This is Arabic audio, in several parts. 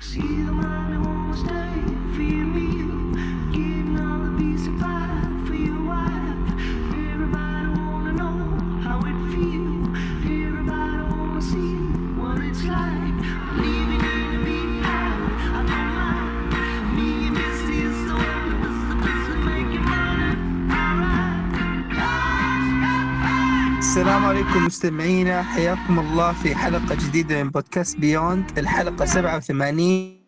See the عليكم مستمعينا حياكم الله في حلقة جديدة من بودكاست بيوند الحلقة 87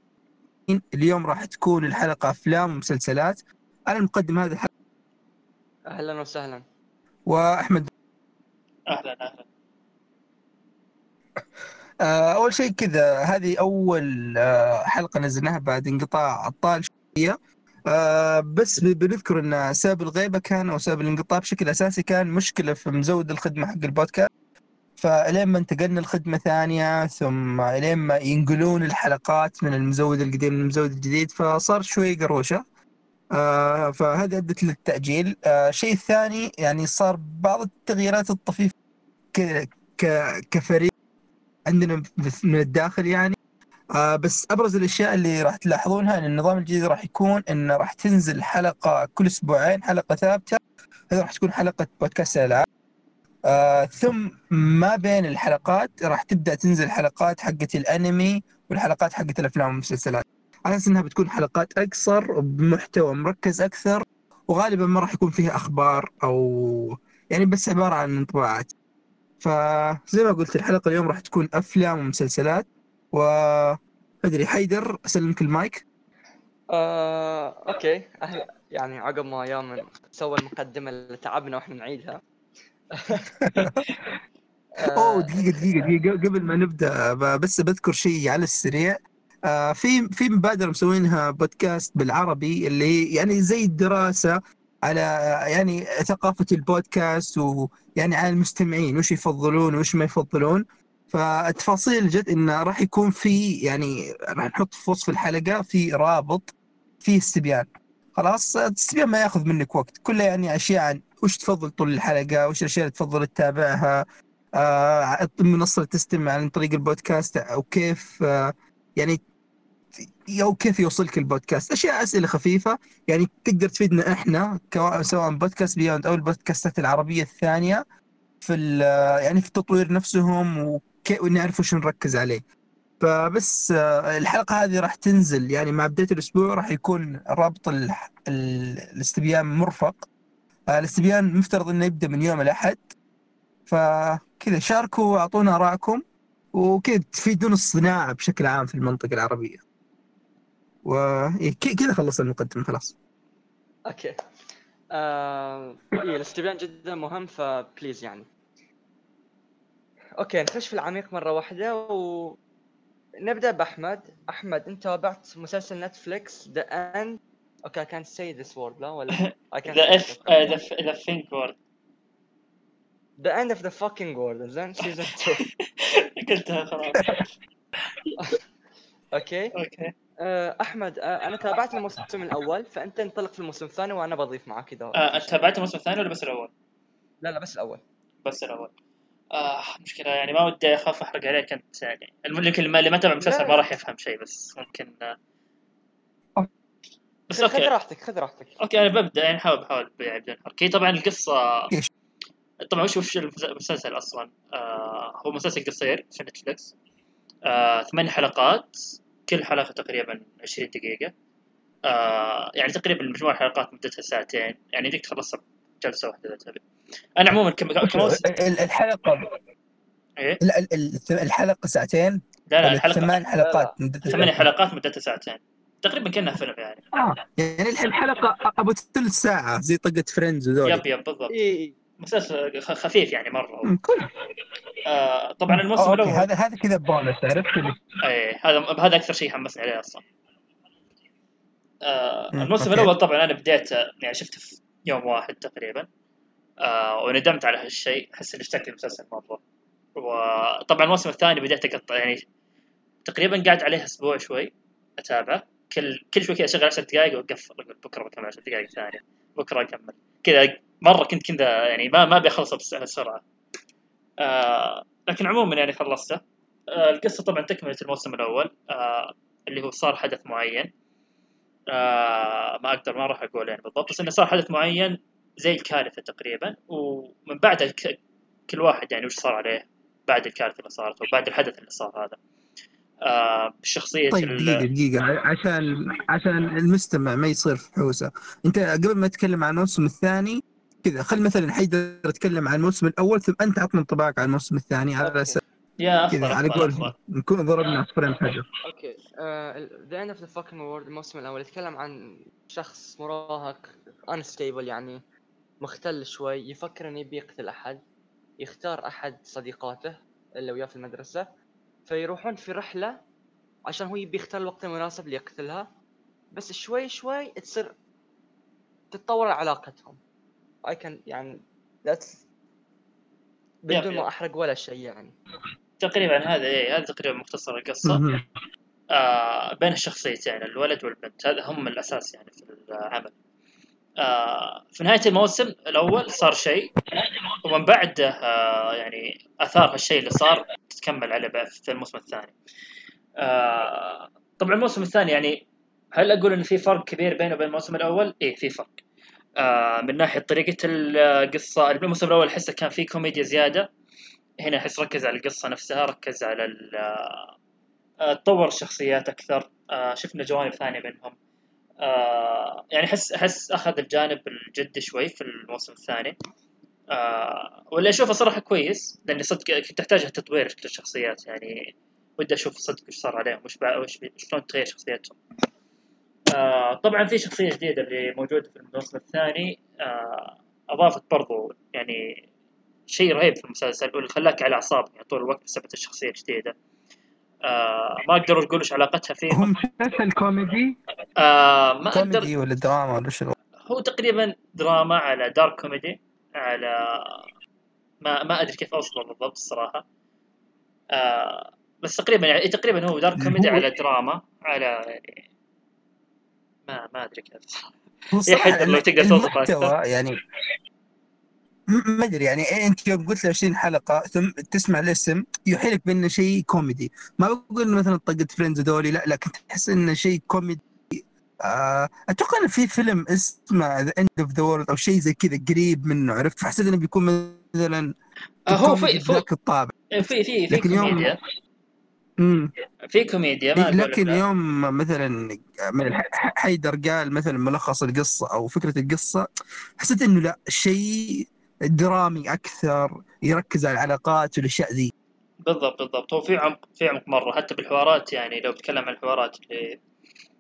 اليوم راح تكون الحلقة أفلام ومسلسلات. أنا المقدم هذه الحلقة. أهلا وسهلا. وأحمد. أهلا أهلا. آه، أول شيء كذا هذه أول آه، حلقة نزلناها بعد انقطاع طال شوية. آه، بس بنذكر أن سبب الغيبة كان أو سبب الانقطاع بشكل أساسي كان مشكلة في مزود الخدمة حق البودكاست. فإلين ما انتقلنا لخدمة ثانية ثم إلين ما ينقلون الحلقات من المزود القديم للمزود الجديد فصار شوي قروشة. آه فهذه أدت للتأجيل. آه الشيء الثاني يعني صار بعض التغييرات ك- كفريق عندنا من الداخل يعني آه بس أبرز الأشياء اللي راح تلاحظونها إن النظام الجديد راح يكون إنه راح تنزل حلقة كل أسبوعين حلقة ثابتة. هذه راح تكون حلقة بودكاست الألعاب. آه ثم ما بين الحلقات راح تبدأ تنزل حلقات حقت الأنمي والحلقات حقت الأفلام والمسلسلات. على أساس إنها بتكون حلقات أقصر بمحتوى مركز أكثر وغالبا ما راح يكون فيها أخبار أو يعني بس عبارة عن انطباعات. فزي ما قلت الحلقة اليوم راح تكون أفلام ومسلسلات. و أدري حيدر أسلمك المايك. آه، أوكي. أهل يعني عقب ما يوم سوى المقدمة اللي تعبنا وإحنا نعيدها. أوه دقيقة دقيقة دقيقة. قبل ما نبدأ ب- بس بذكر شيء على السريع. آه في في مبادرة مسوينها بودكاست بالعربي اللي هي يعني زي الدراسة على يعني ثقافة البودكاست ويعني على المستمعين وش يفضلون وش ما يفضلون. فالتفاصيل جت إنه راح يكون في يعني راح نحط في وصف الحلقة في رابط فيه استبيان. خلاص الاستبيان ما ياخذ منك وقت. كله يعني أشياء عن وش تفضل طول الحلقة وش الأشياء اللي تفضل تتابعها آه منصة تستمع عن طريق البودكاست أو كيف آه يعني أو كيف يوصلك البودكاست. أشياء أسئلة خفيفة. يعني تقدر تفيدنا إحنا سواء بودكاست بيوند أو البودكاستات العربية الثانية في يعني في التطوير نفسهم وكي- ونعرف وش نركز عليه. فبس آه، الحلقة هذه راح تنزل يعني مع بداية الأسبوع راح يكون رابط ال- ال- الاستبيان مرفق. آه، الاستبيان مفترض إنه يبدأ من يوم الأحد. فكذا شاركوا وأعطونا ارائكم وكذا تفيدون الصناعة بشكل عام في المنطقة العربية. وكذا خلصنا المقدمة خلاص. Okay. آه، إيه الاستبيان جدا مهم ف please يعني. okay نخش في العميق مرة واحدة و نبدا بأحمد. أحمد أنت تابعت مسلسل نتفليكس؟ The end أوكي I can't say this word لا ولا I can't the F. the thing word The end of the fucking world زين season 2 قلتها خلاص. Okay. Okay. آه، أحمد آه، أنا تابعت الموسم الأول فأنت انطلق في الموسم الثاني وأنا بضيف معك إذا آه، تابعت الموسم الثاني ولا بس الأول؟ لا لا بس الأول. بس الأول. آه مشكلة يعني ما ودي أخاف أحرق عليك أنت يعني الم- اللي ما تابع المسلسل. ما راح يفهم شيء بس ممكن آه. بس خذ okay راحتك خذ راحتك okay أنا ببدأ يعني حاول بحاول يعني بدون حرق هي طبعا القصة؟ طبعا وش وش المس- المسلسل أصلا؟ آه هو مسلسل قصير في نتفلكس آه ثمان حلقات كل حلقة تقريبا 20 دقيقة آه يعني تقريبا مجموع الحلقات مدتها ساعتين يعني يمديك تخلصها بجلسة واحدة إذا تبي. أنا عموما كم الحلقة إيه؟ لا ال- ال- الحلقة ساعتين لا لا ولا الحلقة ثمان حلقات مدتها ثمان حلقات مدتها ساعتين. تقريبا كأنها فيلم يعني. آه. يعني الح- الحلقة أبو ثلث ساعة زي طقة فريندز وذول يب يب بالضبط. اي مسلسل خ- خفيف يعني كل آه طبعا الموسم okay الأول. هذا هذا كذا بونس عرفت إيه هذا هذا أكثر شيء حمسني عليه أصلا. آه الموسم. الأول طبعا أنا بديت يعني شفته في يوم واحد تقريبا آه وندمت على هالشيء أحس إني اشتقت للمسلسل مره. وطبعا الموسم الثاني بديت اقطع يعني تقريبا قاعد عليه أسبوع شوي اتابعه كل كل شوي كذا أشغل 10 دقائق وأقفل بكرة بكمل 10 دقائق ثانية بكرة أكمل كذا مرة كنت كذا يعني ما ما أبي أخلصه بس على سرعه. آه لكن عموما يعني خلصته. آه القصة طبعا تكملة الموسم الأول. آه اللي هو صار حدث معين آه ما أقدر ما راح أقول يعني بالضبط. بس إنه صار حدث معين زي الكارثة تقريبا ومن بعد الك... كل واحد يعني وش صار عليه بعد الكارثة اللي صارت وبعد الحدث اللي صار هذا. آه بشخصية طيب دقيقة دقيقة. عشان عشان المستمع ما يصير فحوسة أنت قبل ما تتكلم عن الموسم الثاني كذا خل مثلا حيدر يتكلم عن الموسم الأول ثم أنت عطنا انطباعك عن الموسم الثاني على okay. يا كذا على قول. نكون ضربنا عصفورين بحجر Okay the end of the fucking world الموسم الأول يتكلم عن شخص مراهق unstable يعني مختل شوي يفكر إنه يبي يقتل أحد يختار أحد صديقاته اللي وياه في المدرسة فيروحون في رحلة عشان هو يبي يختار الوقت المناسب ليقتلها بس شوي شوي تصير تتطور علاقتهم اي كان يعني that's بدون. ما أحرق ولا شيء يعني تقريبا هذا إيه هذا تقريبا مختصر القصة. آه بين الشخصيتين الولد والبنت. هذا هم الأساس يعني في العمل. آه في نهاية الموسم الأول صار شيء ومن بعده آه يعني أثار هالشيء اللي صار تكمل عليه في الموسم الثاني. آه طبعا الموسم الثاني يعني هل أقول إن في فرق كبير بينه وبين الموسم الأول؟ إيه في فرق. آه من ناحية طريقة القصة الموسم الأول أحسه كان فيه كوميديا زيادة. هنا أحس ركز على القصة نفسها ركز على ال- آه، تطور الشخصيات أكثر. آه، شفنا جوانب ثانية منهم آه، يعني أحس أحس أخذ الجانب الجدي شوي في الموسم الثاني. آه، واللي أشوفه صراحة كويس لاني صدق كنت تحتاج تطوير للشخصيات يعني ودي أشوف صدق وش صار عليهم وش وش شلون تغير شخصيتهم. آه، طبعا في شخصية جديدة اللي موجودة في الموسم الثاني. آه، أضافت برضو يعني شيء رهيب في المسلسل واللي خلاك على اعصابك يعني طول الوقت بسبب الشخصية الجديدة. آه ما أقدر أقول وش علاقتها هو فيهم مسلسل كوميدي؟ آه ما أقدر كوميدي ولا دراما ولا شنو؟ هو تقريبا دراما على dark comedy على ما ما أدري كيف اوصفه بالضبط الصراحة. آه بس تقريبا يعني تقريبا هو dark comedy هو- على دراما على يعني ما ما أدري كيف. هو يا لو تقدر يعني ما أدري يعني إيه أنت يوم قلت لي 20 حلقة ثم تسمع الاسم يوحي لك بأنه شيء كوميدي. ما بقول مثلا طقه فريندز هذولي لا لكن تحس إنه شيء كوميدي. آه أتوقع إنه في فيلم اسمه the end of the world أو شيء زي كذا قريب منه عرفت؟ فحسيت إنه بيكون مثلا آه هو في في بذاك الطابع. في في, في يوم- كوميديا. امم في كوميديا ما لك لكن. يوم مثلا من حيدر قال مثلا ملخص القصة أو فكرة القصة حسيت إنه لا شيء درامي أكثر يركز على العلاقات والأشياء ذي. بالضبط بالضبط. هو في عمق في عمق مرة حتى بالحوارات يعني لو بتكلم عن الحوارات اللي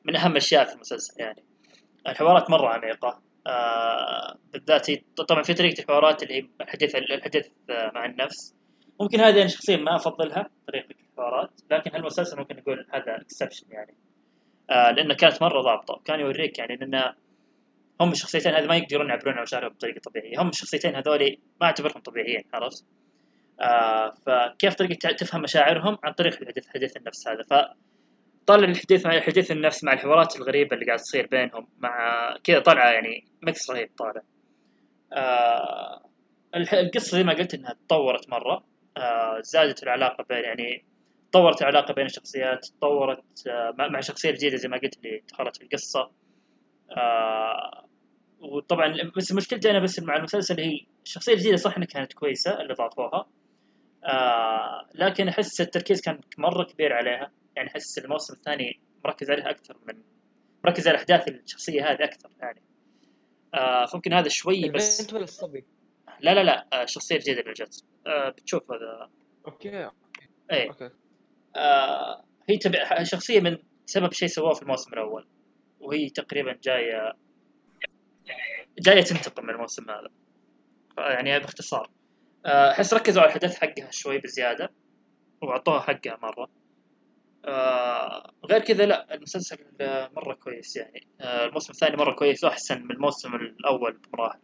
من أهم الأشياء في المسلسل يعني. الحوارات مرة عميقة. آه بالذات هي- طبعا في طريقة الحوارات اللي هي الحديث الحديث مع النفس. ممكن هذه أنا شخصيا ما أفضلها طريقة الحوارات. لكن هالمسلسل ممكن نقول هذا exception يعني. آه لأنه كانت مرة ضابطة وكان يوريك يعني ان هم الشخصيتين هذه ما يقدرون يعبرون عن مشاعرهم بطريقة طبيعية. هم الشخصيتين هذول ما أعتبرهم طبيعيين عرفت؟ آه فكيف طريقة تفهم مشاعرهم؟ عن طريق الحديث حديث النفس هذا. ف الحديث مع حديث النفس مع الحوارات الغريبة اللي قاعد تصير بينهم مع كذا طالعة يعني mix رهيب طالع. آه القصة زي ما قلت إنها تطورت مرة. آه زادت العلاقة بين يعني تطورت العلاقة بين الشخصيات تطورت آه مع شخصية جديدة زي ما قلت اللي دخلت في القصة. آه وطبعا بس مشكلتي أنا بس مع المسلسل هي الشخصيه الجديده صح إنها كانت كويسة اللي ضافوها آه لكن أحس التركيز كان مرة كبير عليها. يعني أحس الموسم الثاني مركز عليها أكثر من مركز على أحداث الشخصية هذه أكثر يعني. آه فممكن هذا شوي بس. البنت ولا الصبي؟ لا لا لا آه الشخصيه الجديده اللي جت. آه بتشوف هذا. Okay. إيه. Okay. آه هي تبع شخصية من سبب شيء سووه في الموسم الأول. وهي تقريبا جاية جاية تنتقم من الموسم هذا. يعني باختصار. آه، أحس ركزوا على الحدث حقها شوي بزيادة. وأعطوها حقها مرة. آه، غير كذا لا المسلسل مرة كويس يعني. آه، الموسم الثاني مرة كويس وأحسن من الموسم الأول بمراحل.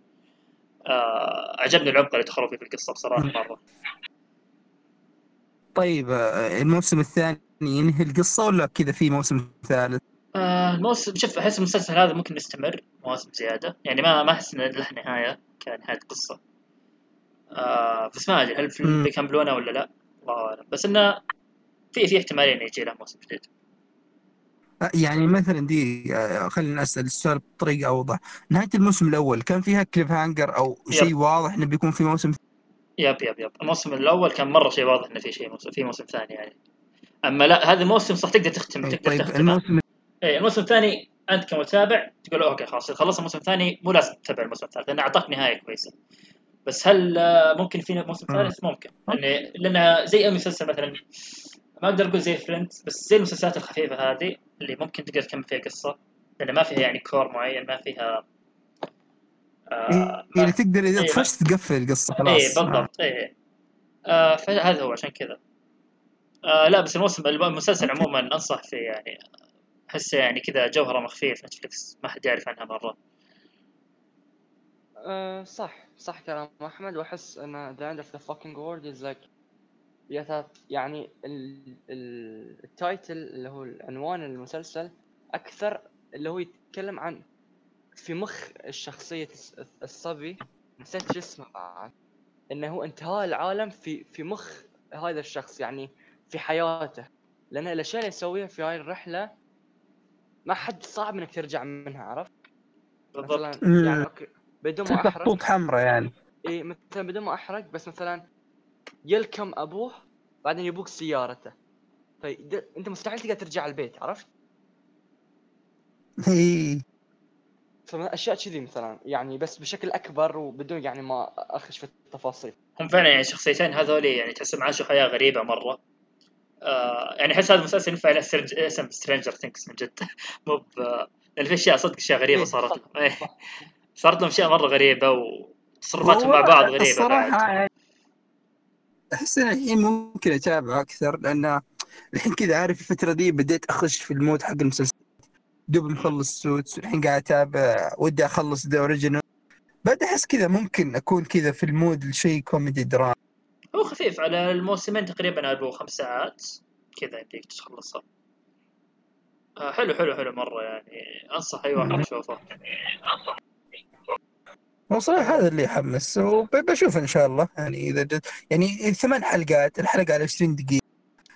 آه، عجبني العمق اللي دخلوا فيه في القصة بصراحة مرة. طيب الموسم الثاني ينهي القصة ولا كذا في موسم ثالث؟ الموسم شوف أحس المسلسل هذا ممكن يستمر مواسم زيادة. يعني ما ما أحس إن له نهاية كنهاية قصة. آه بس ما أدري هل. بيكملونه ولا لا؟ الله أعلم. بس إنه في في احتمالية إنه يجي له موسم جديد. آه، يعني مثلا دي آه، خلينا أسأل السؤال بطريقة أوضح. نهاية الموسم الأول كان فيها cliffhanger أو شيء واضح إنه بيكون في موسم؟ Yep yep yep. الموسم الأول كان مرة شيء واضح إنه في شيء موسم في موسم ثاني يعني. أما لا هذا الموسم صح تقدر تختم تقدر طيب تختم الموسم إيه الموسم الثاني أنت كمتابع تقول okay خلاص خلص الموسم الثاني مو لازم تتابع الموسم الثالث لأنه أعطاك نهاية كويسة. بس هل آه، ممكن في موسم. ثالث؟ ممكن. لأن لأنها زي أي مسلسل مثلا ما أقدر أقول زي Friends بس زي المسلسلات الخفيفة هذه اللي ممكن تقدر تكمل فيها قصة لأن ما فيها يعني core معين ما فيها آه يعني ما تقدر إذا إيه، تخش تقفل القصة إيه خلاص. بالضبط. إيه. آه فهذا هو عشان كذا. آه لا بس الموسم المسلسل عموما أنصح فيه يعني. احسه يعني كذا جوهرة مخفية في Netflix ما حد يعرف عنها مرة. أه صح صح كلام أحمد. وأحس إن the end of the fucking world is like يعني ال- ال- التايتل اللي هو عنوان المسلسل أكثر اللي هو يتكلم عن في مخ الشخصية الصبي نسيت شو اسمه بعد. إنه هو انتهاء العالم في في مخ هذا الشخص يعني في حياته. لأن الاشياء اللي يسويها في هاي الرحلة ما حد صعب إنك ترجع منها عرفت؟ بالضبط. يعني أوكي بدون ما أحرق خطوط حمراء يعني إي مثلا بدون ما أحرق بس مثلا يلكم أبوه بعدين يبوك سيارته فيد... أنت مستحيل تقدر ترجع البيت عرفت؟ هي فاشياء كذي مثلا يعني بس بشكل أكبر وبدون يعني ما أخش في التفاصيل هم فعلا يعني الشخصيتين هذول يعني تحسهم عاشوا حياه غريبة مرة آه يعني أحس هذا المسلسل ينفع له سرج- اسم Stranger Things من جد. مو ب- لأن في أشياء صدق أشياء غريبة إيه، صارت. لهم إيه. صارت لهم أشياء مرة غريبة وتصرفاتهم مع بعض غريبة الصراحة بعد. أحس ان الحين ممكن أتابع أكثر لأن الحين كذا عارف الفترة دي بديت أخش في ال mood حق المسلسل. دوب مخلص Suits والحين قاعد أتابع ودي أخلص The Originals بعد أحس كذا ممكن أكون كذا في ال mood لشيء كوميدي دراما هو خفيف على الموسمين تقريبا أبو خمس ساعات. كذا يمديك تخلصها آه حلو حلو حلو مرة يعني. أنصح أي واحد يشوفه. هو صراحة هذا اللي يحمس وبشوف إن شاء الله. يعني إذا جد يعني ثمان حلقات الحلقة على 20 دقيقة.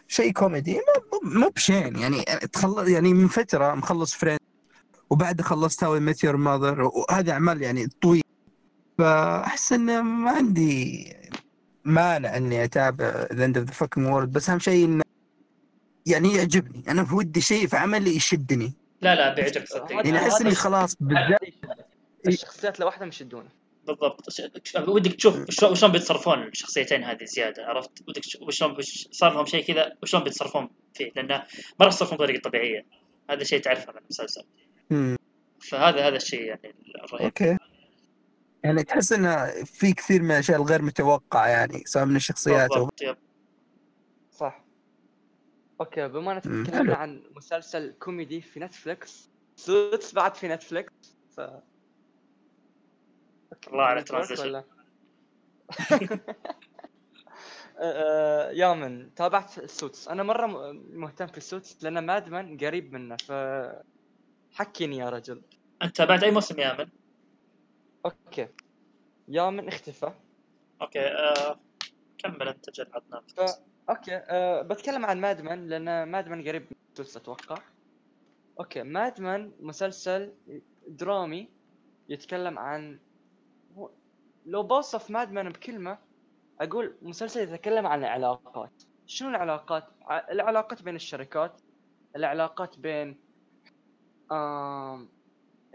شيء كوميدي مو بشين. يعني تخلص يعني من فترة مخلص Friends وبعد خلصت How I Met Your Mother وهذه أعمال يعني طويلة. فأحس إنه ما عندي مانع إني أتابع The End of the Fucking World بس أهم شيء انه يعني يعجبني. أنا ودي شيء في عملي يشدني. لا لا بيعجبك صدقني يعني أحس إني خلاص بالذات الشخصيات لوحدهم يشدونه بالضبط. ودك تشوف شلون شلون بيتصرفون الشخصيتين هذه زيادة عرفت؟ ودك وش صار لهم شيء كذا وشلون بيتصرفون فيه؟ لأنه ما راح يتصرفون بطريقة طبيعية. هذا شيء تعرفه من المسلسل. فهذا هذا الشيء يعني الرهيب. okay. يعني تحس انه في كثير من الأشياء الغير متوقعة يعني سواء من الشخصيات أو صح okay بما مم، تكلمنا. عن مسلسل كوميدي في Netflix Suits بعد في Netflix ف الله على network transition. ولا؟ آه، يامن تابعت ال Suits أنا مرة مهتم في ال Suits لأن Mad Men قريب منه ف حكيني يا رجل أنت تابعت أي موسم يامن؟ okay. يامن اختفى. okay آه كمل أنت جل عدنان ف- okay أه بتكلم عن Mad Men لأن Mad Men قريب من Suits أتوقع. okay Mad Men مسلسل درامي يتكلم عن هو- لو بوصف Mad Men بكلمة أقول مسلسل يتكلم عن العلاقات. شنو العلاقات؟ العلاقات بين الشركات العلاقات بين آم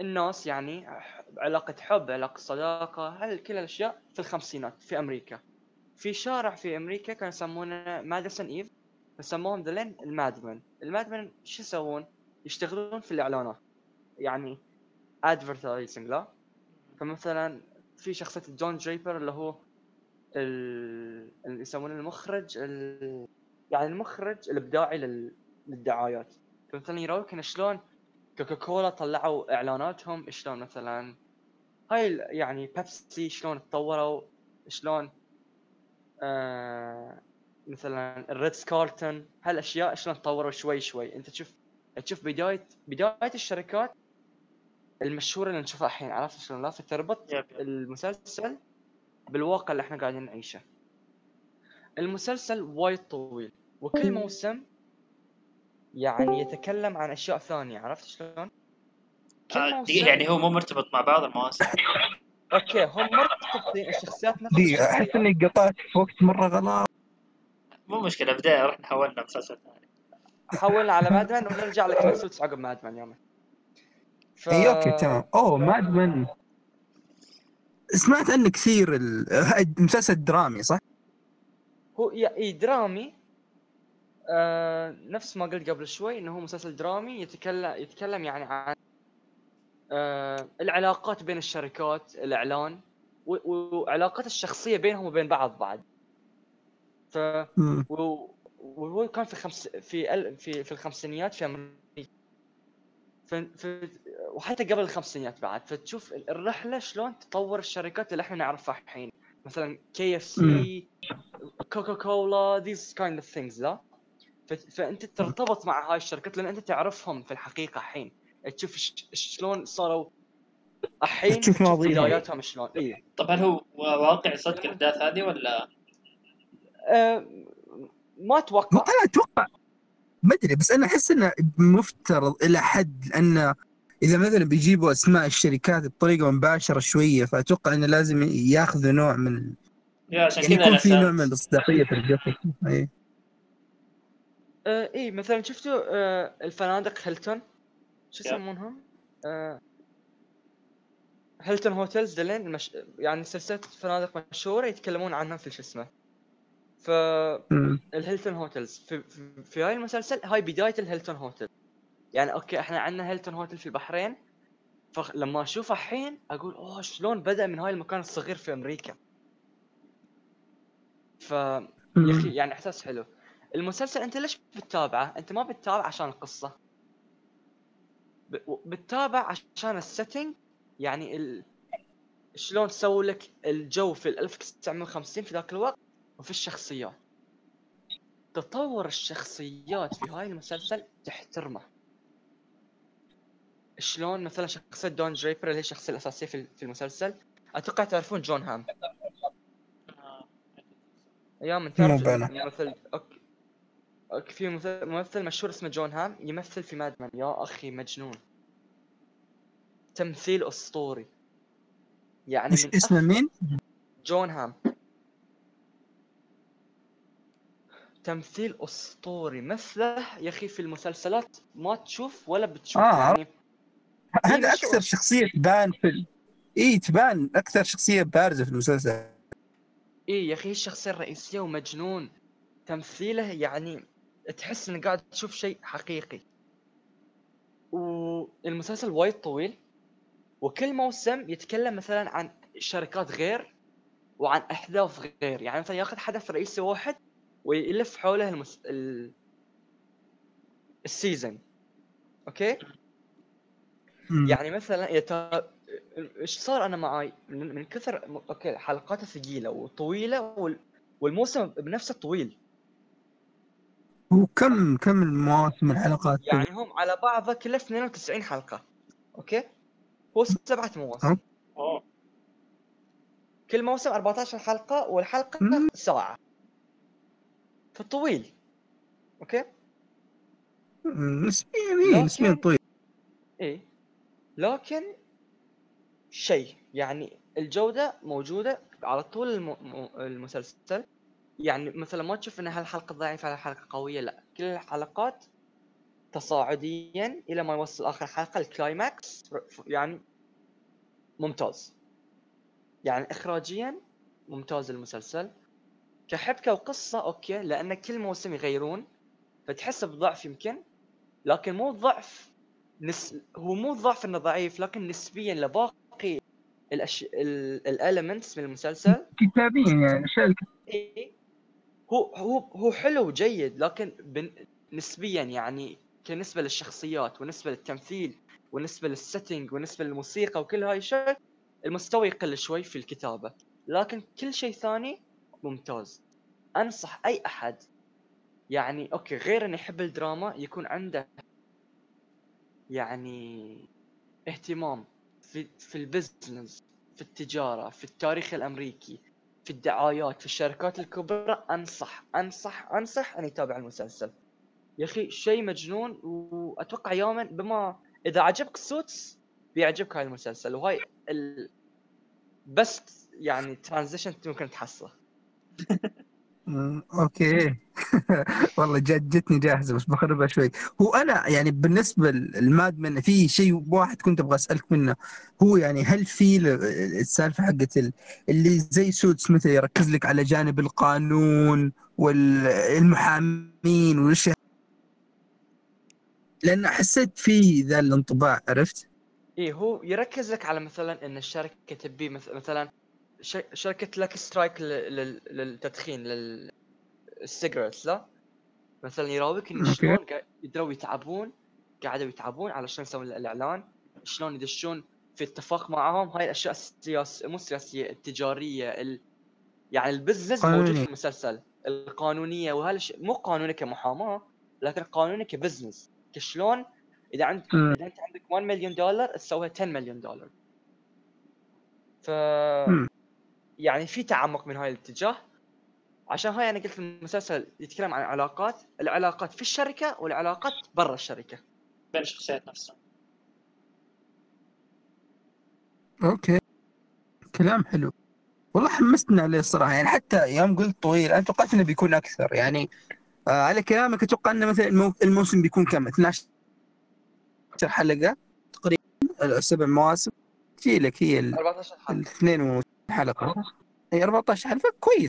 الناس يعني علاقة حب علاقة صداقة هل كل الأشياء في الخمسينات في أمريكا. في شارع في أمريكا كانوا يسمونه Madison Ave فسموهم ذلين المادمن المادمن شو يسوون؟ يشتغلون في الإعلانات. يعني advertising لا؟ فمثلا في شخصية Don Draper اللي هو ال- اللي يسمونه المخرج ال... يعني المخرج الإبداعي لل... للدعايات. فمثلا يروك إن شلون Coca Cola طلعوا إعلاناتهم شلون مثلا هاي يعني بيبسي شلون تطوروا شلون آه مثلا الريدز كارتون هالأشياء شلون تطوروا شوي شوي. أنت تشوف تشوف بداية بداية الشركات المشهورة اللي نشوفها الحين عرفت شلون؟ لا yep. المسلسل بالواقع اللي إحنا قاعدين نعيشه. المسلسل وايد طويل وكل موسم يعني يتكلم عن أشياء ثانية عرفت شلون؟ آه، دقيقة يعني هو مو مرتبط مع بعض المواسم. okay هم مرتبطين الشخصيات نفس الشخصيات. أحس إني قطعت في وقت مرة غلط. مو مشكلة بداية رحنا حولنا مسلسل ثاني. حولنا على Mad Men ونرجع لك Suits عقب Mad Men يوم ف... إي okay تمام. أوه Mad Men سمعت عنه كثير ال- هاي مسلسل درامي صح؟ هو إي درامي. آه نفس ما قلت قبل شوي إنه هو مسلسل درامي يتكلم يتكلم يعني عن آه العلاقات بين الشركات الإعلان وعلاقات الشخصية بينهم وبين بعض بعد. ف وهو كان في خمس في ال- في في الخمسينيات في أمريكا. ف... ف... وحتى قبل الخمسينيات بعد. فتشوف ال- الرحلة شلون تطور الشركات اللي إحنا نعرفها الحين. مثلا KFC Coca Cola these kind of things لا؟ ف... فأنت ترتبط مع هاي الشركات لأن أنت تعرفهم في الحقيقة الحين تشوف ش... شلون صاروا الحين تشوف ماضيهم. بداياتهم شلون. اي طب هل هو واقعي صدق الأحداث هذه ولا؟ أه... ما أتوقع. أنا أتوقع. ما أدري بس أنا أحس إنه مفترض إلى حد لأن إذا مثلا بيجيبوا أسماء الشركات بطريقة مباشرة شوية فأتوقع إنه لازم ياخذوا نوع من يا عشان يعني يكون في نوع من المصداقية في القصة آه إيه مثلا شفتوا آه الفنادق هيلتون؟ شو. يسمونهم؟ آه Hilton Hotels دلين المش... يعني سلسلة فنادق مشهورة يتكلمون عنها في شو اسمه؟ ف. الهيلتون hotels في, في, في هاي المسلسل هاي بداية الهيلتون هوتيل يعني okay إحنا عندنا هيلتون هوتيل في البحرين فلما اشوفه الحين أقول أوه شلون بدأ من هاي المكان الصغير في أمريكا؟ ف يا أخي يعني إحساس حلو. المسلسل انت ليش بتتابعه؟ انت ما بتتابع عشان القصة. بتتابع عشان ال setting يعني ال... شلون سووا لك الجو في ال 1950 في ذاك الوقت وفي الشخصيات. تطور الشخصيات في هاي المسلسل تحترمه. شلون مثلا شخصية دون دريبر اللي هي الشخصية الأساسية في في المسلسل؟ أتوقع تعرفون جون هام. من تعرف مو بنا. ممثل okay okay. في ممثل- مشهور اسمه جون هام يمثل في Mad Men يا أخي مجنون. تمثيل أسطوري. يعني من اسمه؟ مين؟ جون هام. تمثيل أسطوري. مثله يا أخي في المسلسلات ما تشوف ولا بتشوف. آه. يعني هذا مشهور. أكثر شخصية تبان في ال... إي تبان أكثر شخصية بارزه في المسلسل. إيه يا أخي الشخصية الرئيسية ومجنون. تمثيله يعني تحس انك قاعد تشوف شيء حقيقي. والمسلسل وايد طويل وكل موسم يتكلم مثلا عن شركات غير وعن أحداث غير. يعني مثلا ياخذ حدث رئيسي واحد ويلف حوله المس... ال... ال season okay. يعني مثلا يتا... إيش صار أنا معاي؟ من, كثر okay حلقاته ثقيلة وطويلة وال... والموسم بنفسه طويل. وكم كم المواسم الحلقات يعني هم على بعضه كله 92 حلقة. okay؟ هو سبعة مواسم. كل موسم 14 حلقة والحلقة مم. ساعة. فطويل. أوكي؟ نسبيا اي نسبيا طويل. إيه. لكن شيء. يعني الجودة موجودة على طول الم... المسلسل. يعني مثلا ما تشوف إن هالحلقة ضعيفة هالحلقة قوية لا. كل الحلقات تصاعديا إلى ما يوصل آخر حلقة ال climax يعني ممتاز. يعني اخراجيا ممتاز المسلسل. كحبكة وقصة okay لأن كل موسم يغيرون فتحس بضعف يمكن لكن مو ضعف نس... هو مو ضعف إنه ضعيف لكن نسبيا لباقي الأش... ال elements من المسلسل. كتابيا يعني الاشياء الك- إيه، هو هو هو حلو وجيد لكن. نسبيا يعني كنسبة للشخصيات ونسبة للتمثيل ونسبة لل setting ونسبة للموسيقى وكل هاي الشيء المستوى يقل شوي في الكتابة لكن كل شيء ثاني ممتاز أنصح أي أحد يعني okay غير إنه يحب الدراما يكون عنده يعني اهتمام في في ال business في التجارة في التاريخ الأمريكي في الدعايات في الشركات الكبرى أنصح أنصح أنصح أن يتابع المسلسل. يا أخي شيء مجنون وأتوقع يو ما بما إذا عجبك Suits بيعجبك هاي المسلسل وهاي ال... بس يعني transition ممكن تحصله. مم، okay. والله جت جتني جاهزة بس بخربها شوي. هو أنا يعني بالنسبة لل Mad Men في شيء واحد كنت أبغى أسألك منه. هو يعني هل في ال- السالفة حقت ال- اللي زي Suits مثل يركز لك على جانب القانون والمحامين والأشياء؟ لأن حسيت في ذا الانطباع عرفت؟ إيه هو يركز لك على مثلا إن الشركة تبي مث- مثلا شركة لك Lucky Strike لل- لل- للتدخين لل cigarettes لا مثلا يراويك إن. شلون يدروا يتعبون قاعدوا يتعبون علشان يسوون الإعلان شلون يدشون في اتفاق معاهم هاي الأشياء السياسيه مو السياسيه التجارية ال... يعني ال business موجود. في المسلسل القانونية وهالشيء مو قانوني كمحاماة لكن قانوني ك business كشلون إذا عندك. إذا أنت عندك 1 مليون دولار تسويها 10 مليون دولار ف مم. يعني في تعمق من هاي الاتجاه. عشان هاي أنا قلت المسلسل يتكلم عن علاقات العلاقات في الشركة والعلاقات برا الشركة. بين الشخصيات نفسها أوكي. كلام حلو. والله حمستنا عليه الصراحة. يعني حتى يوم قلت طويل أنا توقعت إنه بيكون أكثر. يعني آه على كلامك أتوقع إنه مثلا المو- الموسم بيكون كم؟ 12 حلقة تقريبا السبع مواسم تجي لك هي ال 14 حلقة. ال 22 حلقة اي 14 حلقة كويس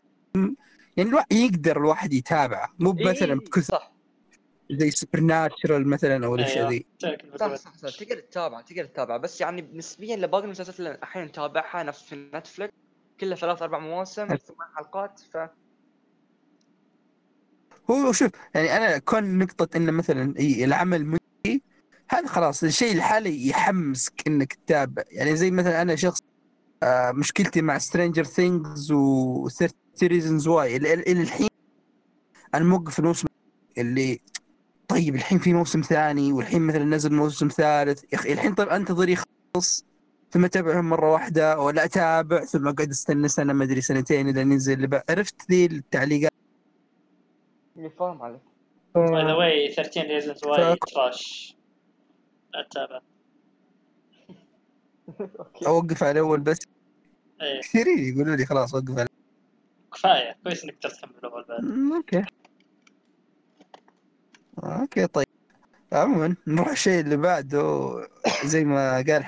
يعني الواحد يقدر الواحد يتابعه مو إيه، مثلا إيه، بكثر صح زي Supernatural مثلا أو الاشياء أيوة. ذي تعرف صح. صح, صح. تقدر تتابع تقدر تتابع بس يعني نسبيا لباقي المسلسلات اللي الحين نتابعها نفس في Netflix كلها ثلاث أربع مواسم. ثمان حلقات ف هو شوف يعني أنا كون نقطة إنه مثلا إي العمل هذا خلاص الشيء الحالي يحمسك إنك تتابع يعني زي مثلا أنا شخص مشكلتي مع Stranger Things و 13 Reasons Why إلى الحين أنا موقف الموسم اللي طيب الحين في موسم ثاني والحين مثلا نزل موسم ثالث. يا أخي الحين طيب أنتظر يخلص ثم أتابعهم مرة واحدة ولا أتابع ثم أقعد أستنى سنة ما أدري سنتين إذا ننزل. عرفت ذي التعليقات؟ اللي فاهم عليك. by the way 13 Reasons Why trash okay. أوقف على الأول بس. إيه. كثيرين يقولوا لي خلاص وقف على كفاية كويس إنك قدرت تكمل اول بعد okay. okay طيب. عموما نروح الشيء اللي بعده. زي ما قال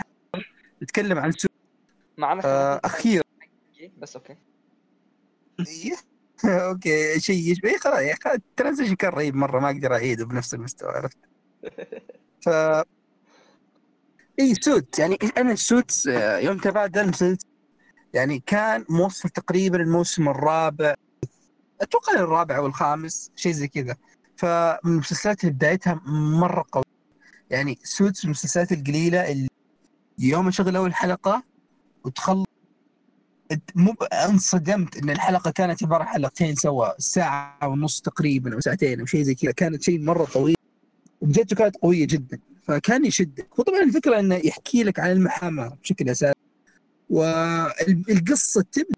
نتكلم عن سوق معنا آه اخير بس okay. okay شيء يشبه إيه خلاص يا أخي ال transition كان رهيب مرة ما أقدر أعيده بنفس المستوى عرفت؟ ف اي Suits. يعني أنا Suits آه، يوم تابعت المسلسل يعني كان موصل تقريبا الموسم الرابع أتوقع الرابع أو الخامس شيء زي كذا. فمن المسلسلات اللي بدايتها مرة قوية. يعني Suits من المسلسلات القليلة اللي يوم اشغل أول حلقة وتخلص مو انصدمت إن الحلقة كانت عبارة عن حلقتين سوا ساعة ونص تقريبا أو ساعتين أو شيء زي كذا. كانت شيء مرة طويل وبدايته كانت قوية جدا. فكان يشدك. وطبعا الفكرة إنه يحكي لك عن المحاماة بشكل أساسي. والقصة تبدأ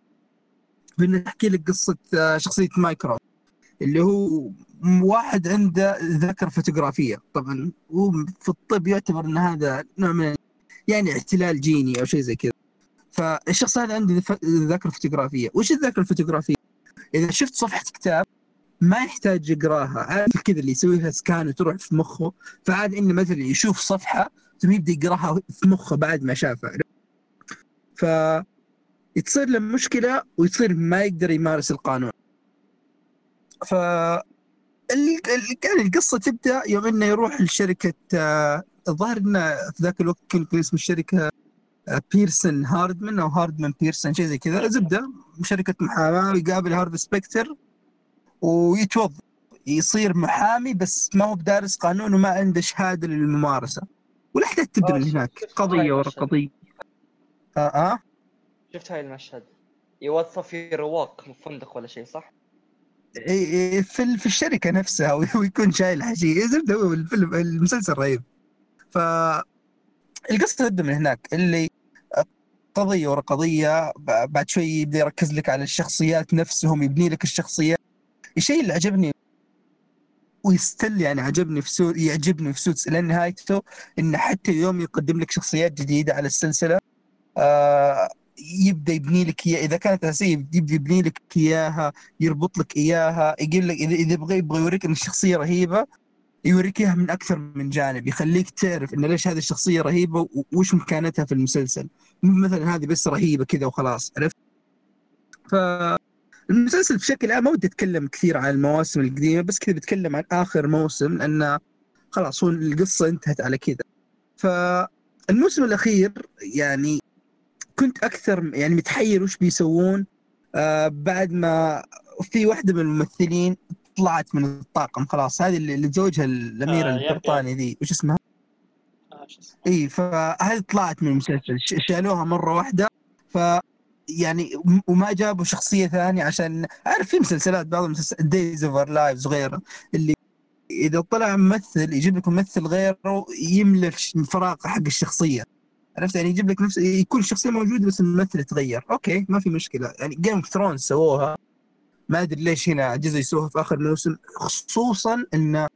بانه يحكي لك قصة آه، شخصية مايك روس اللي هو واحد عنده ذاكرة فوتوغرافية. طبعا هو في الطب يعتبر إن هذا نوع من يعني احتلال جيني أو شيء زي كذا. فالشخص هذا عنده ذاكرة فوتوغرافية. وش الذاكرة الفوتوغرافية؟ إذا شفت صفحة كتاب ما يحتاج يقراها عارف كذا اللي يسوي لها سكان وتروح في مخه فعاد إنه مثلا يشوف صفحة ثم يبدأ يقراها في مخه بعد ما شافها. ف يتصير له مشكلة ويصير ما يقدر يمارس القانون. ف كان القصة تبدأ يوم إنه يروح لشركة آه، الظاهر إنه في ذاك الوقت كان اسم الشركة آه، بيرسون هاردمان أو هاردمان بيرسون شيء زي كذا. زبدة شركة محاماة ويقابل هارفي سبكتر ويتوظف. يصير محامي بس ما هو بدارس قانون وما عنده شهادة للممارسة. والاحداث تبدا آه، من هناك. قضية ورا المشهد. قضية. آه؟ شفت هاي المشهد يوظف في رواق في فندق ولا شيء صح؟ إيه، في في الشركة نفسها ويكون شايل حشيش زبده الفيلم المسلسل رهيب ف القصة تبدأ من هناك اللي قضية ورا قضية بعد شوي يبدأ يركز لك على الشخصيات نفسهم يبني لك الشخصيات الشيء اللي عجبني ويستل يعني عجبني في Suits يعجبني في Suits لأن نهايته انه حتى يوم يقدم لك شخصيات جديدة على السلسلة يبدأ يبني لك إياها. إذا كانت أساسية يبدأ يبني لك إياها يربط لك إياها يقول لك اذا يبغى يبغى يوريك إن الشخصية رهيبة يوريك إياها من أكثر من جانب يخليك تعرف إن ليش هذه الشخصية رهيبة وش مكانتها في المسلسل. مو مثلا هذه بس رهيبة كذا وخلاص عرفت؟ فالمسلسل بشكل عام ما ودي أتكلم كثير عن المواسم القديمة بس كذا بتكلم عن آخر موسم لأن خلاص هو القصة انتهت على كذا. فالموسم الأخير يعني كنت أكثر يعني متحير وش بيسوون آه بعد ما في واحدة من الممثلين طلعت من الطاقم خلاص هذه اللي تزوجها الاميره آه، البريطانيه ذي وش اسمها؟ آه،؟ إي فهذه طلعت من المسلسل شالوها مرة واحدة ف يعني وما جابوا شخصية ثانية عشان عارف في مسلسلات بعض المسلسلات Days of Our Lives وغيره اللي إذا طلع ممثل يجيب لك ممثل غيره يملى الفراغ حق الشخصية عرفت؟ يعني يجيب لك نفس يكون الشخصية موجودة بس الممثل يتغير okay ما في مشكلة. يعني Game of Thrones سووها. ما أدري ليش هنا جزء يسووها في آخر موسم. خصوصا إن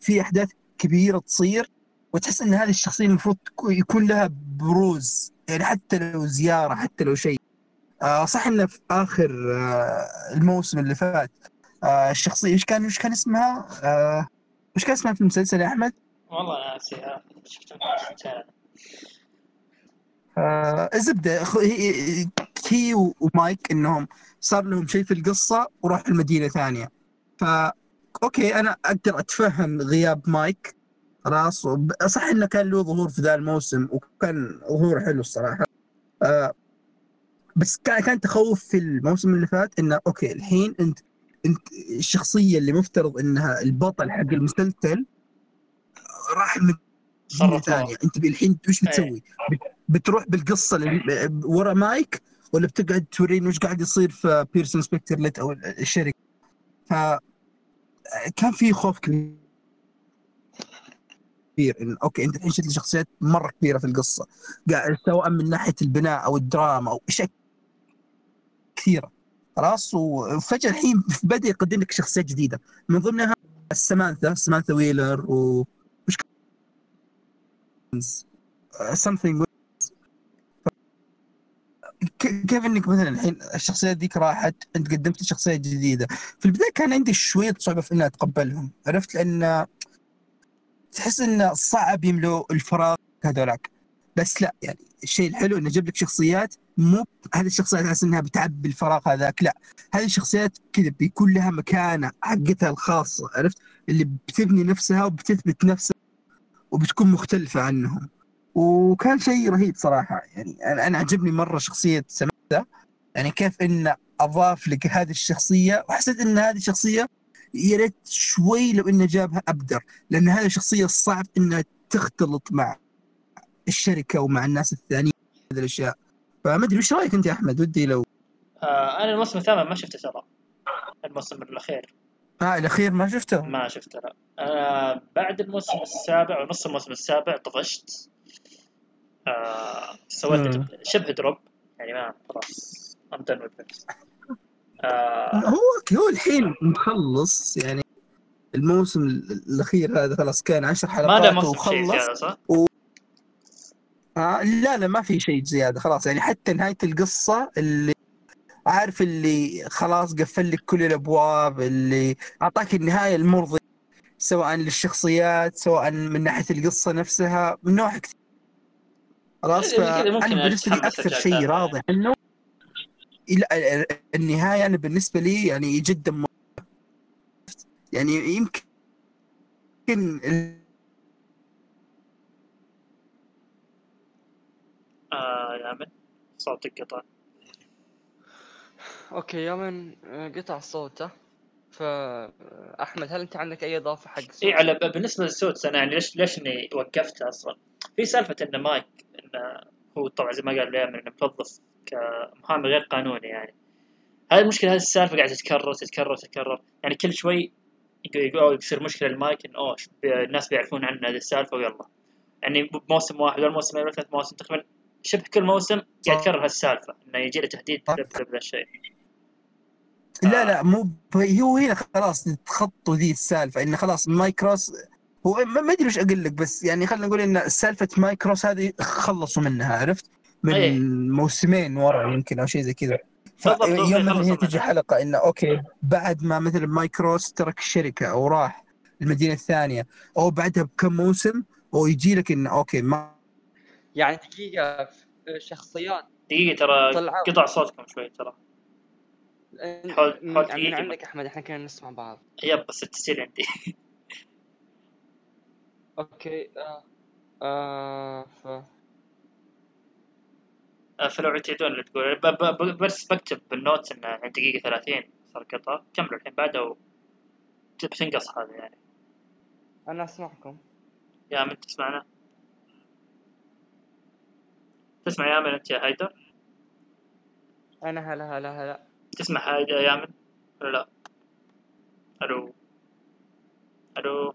في أحداث كبيرة تصير وتحس إن هذه الشخصية المفروض يكون لها بروز يعني حتى لو زيارة حتى لو شيء. آه صح انه في آخر آه الموسم اللي فات آه الشخصية إيش كان إيش كان اسمها؟ آه إيش كان اسمها في المسلسل يا أحمد؟ والله شفت شفتها. آه الزبده هي هي ومايك إنهم صار لهم شيء في القصة وراحوا المدينة ثانية. ف okay أنا أقدر أتفهم غياب مايك. خلاص صح إنه كان له ظهور في ذا الموسم وكان ظهور حلو الصراحة. آه بس كان كان تخوف في الموسم اللي فات إنه okay الحين أنت أنت الشخصية اللي مفترض إنها البطل حق المسلسل راح خرفوها. ثانية. أنت الحين وش بتسوي؟ بت- بتروح بالقصة اللي ورا مايك ولا بتقعد توريني وش قاعد يصير في بيرسون سبكتر أو الشركة. ف كان في خوف كبير. إن أوكي أنت الحين شفت لي شخصيات مرة كبيرة في القصة. قاعد سواء من ناحية البناء أو الدراما أو أشياء كثيرة. خلاص وفجأة الحين بدأ يقدم لك شخصيات جديدة. من ضمنها سمانثا سمانثا ويلر و وش something كيف إنك مثلا الحين الشخصيات ذيك راحت أنت قدمت لي شخصيات جديدة. في البداية كان عندي شوية صعوبة في إني أتقبلهم. عرفت؟ لأن تحس انه صعب يملوا الفراغ هذولاك. بس لا يعني الشيء الحلو إنه جاب لك شخصيات مو هذه الشخصيات تحس إنها بتعبي الفراغ هذاك. لا هذه الشخصيات كذا بيكون لها مكانة حقتها الخاصة. عرفت؟ اللي بتبني نفسها وبتثبت نفسها وبتكون مختلفة عنهم. وكان شيء رهيب صراحة. يعني أنا عجبني مرة شخصية سمانثا يعني كيف انه أضاف لك هذه الشخصية وحسيت إن هذه الشخصيه يا ريت شوي لو إنه جابها أبدر. لأن هذه الشخصيه صعب إنها تختلط مع الشركة ومع الناس الثانيين هذه الأشياء. فما أدري وش رأيك أنت يا أحمد؟ ودي لو آه أنا الموسم الثامن ما شفته ترى. الموسم الأخير. آه الأخير ما شفته؟ ما شفته لا. أنا بعد الموسم السابع ونص الموسم السابع طفشت. آه سويت. شبه drop يعني ما خلاص with this آه هو هو الحين مخلص يعني الموسم الأخير هذا خلاص كان عشر ما حلقات وخلص صح؟ آه لا لا ما في شيء زيادة خلاص يعني حتى نهاية القصة اللي عارف اللي خلاص قفل لك كل الأبواب اللي أعطاك النهاية المرضية سواء للشخصيات سواء من ناحية القصة نفسها من نوع كثير خلاص فانا بالنسبة لي أكثر شيء راضي. عنه لا النهاية أنا بالنسبة لي يعني جدا م- يعني يمكن آه يا من صوتك قطع. okay يا من آه، قطع الصوت ها؟ فأحمد هل أنت عندك أي إضافة حق اي؟ على بالنسبة لل Suits أنا يعني ليش ليش إني وقفت أصلا؟ في سالفة إن مايك انه هو طبعا زي ما قال دائما إنه متوظف كمحامي غير قانوني يعني. هذه المشكلة هذه السالفة قاعدة تتكرر تتكرر تتكرر. يعني كل شوي يقول يقول يصير مشكلة المايك انه أوه الناس بيعرفون عن هذه السالفة ويلا. يعني بموسم واحد ولا موسمين ولا ثلاث مواسم تقريبا شبه كل موسم قاعد يتكرر هالسالفه إنه يجي له تهديد. بذا الشيء. لا لا مو ب- هو هنا خلاص تخطوا ذي السالفة انه خلاص مايكروس هو ما أدري وش أقول لك بس يعني خلينا نقول إن سالفة مايك روس هذه خلصوا منها عرفت؟ من أي. موسمين ورا يمكن أو شيء زي كذا فيوم مثلا هي تجي. حلقة انه okay بعد ما مثلا مايك روس ترك الشركة أو راح المدينة الثانية أو بعدها بكم موسم ويجي لك انه okay ما يعني دقيقة شخصيات دقيقة ترى قطع صوتكم شوي ترى من, حاول من دقيقة. عندك أحمد إحنا كنا نسمع بعض. yep بس التسجيل عندي. okay آه. آه ف... آه، فلو تعيدون اللي تقول. ب- ب- ب- بس بكتب بال note انه عند دقيقة 30 صار قطع. كملوا الحين بعده و... بتنقص هذا يعني. أنا أسمعكم. يا من تسمعنا؟ تسمع يا من أنت يا حيدر؟ أنا هلا هلا هلا. تسمع هايدر يا من ولا لا؟ ألو؟ ألو؟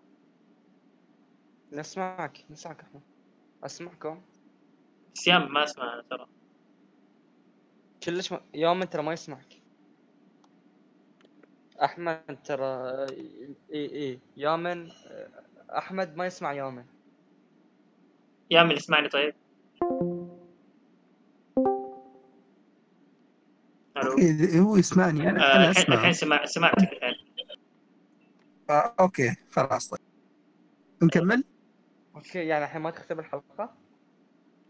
نسمعك نسمعك اسمعكم سيام ما أسمع أنا ترى كلش م... يوم ترى ما يسمعك. أحمد ترى اي اي يامن أحمد ما يسمع يامن يا من اسمعني طيب. okay، هو يسمعني. أنا آه، أنا الحين أسمع. الحين سمع سمعتك الحين آه، okay خلاص. طيب. نكمل؟ okay يعني الحين ما تختم الحلقة؟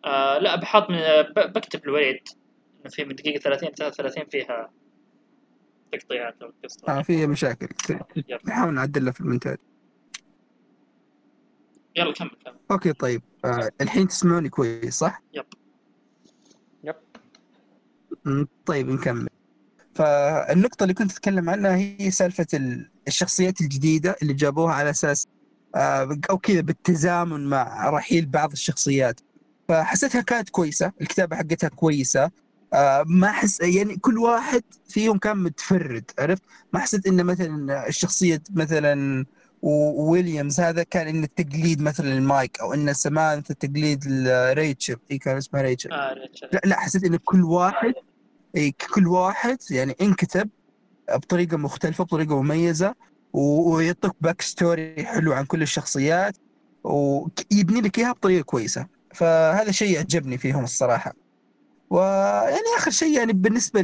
آه لا بحط من ب- بكتب الوليد إنه في من دقيقة 30 33 فيها تقطيعات أو قصة. آه في مشاكل. yep. نحاول نعدلها في المونتاج. يلا كمل كمل. أوكي طيب. آه الحين تسمعوني كويس صح؟ يب. مم، طيب نكمل. فالنقطة اللي كنت أتكلم عنها هي سالفة ال- الشخصيات الجديدة اللي جابوها على أساس آه، أو كذا بالتزامن مع رحيل بعض الشخصيات. فحسيتها كانت كويسة الكتابة حقتها كويسة. آه، ما أحس يعني كل واحد فيهم كان متفرد عرفت؟ ما حسيت إن مثلا الشخصية مثلا و- ويليامز هذا كان إنه تقليد مثلا المايك أو إن سمانثا تقليد ريتشل. هي كان اسمها ريتشل؟ آه ريتشل. لا لا حسيت إن كل واحد كل واحد يعني انكتب بطريقة مختلفة بطريقة مميزة ويعطيك backstory حلو عن كل الشخصيات ويبني لك إياها بطريقة كويسة. فهذا شيء عجبني فيهم الصراحة. ويعني آخر شيء يعني بالنسبة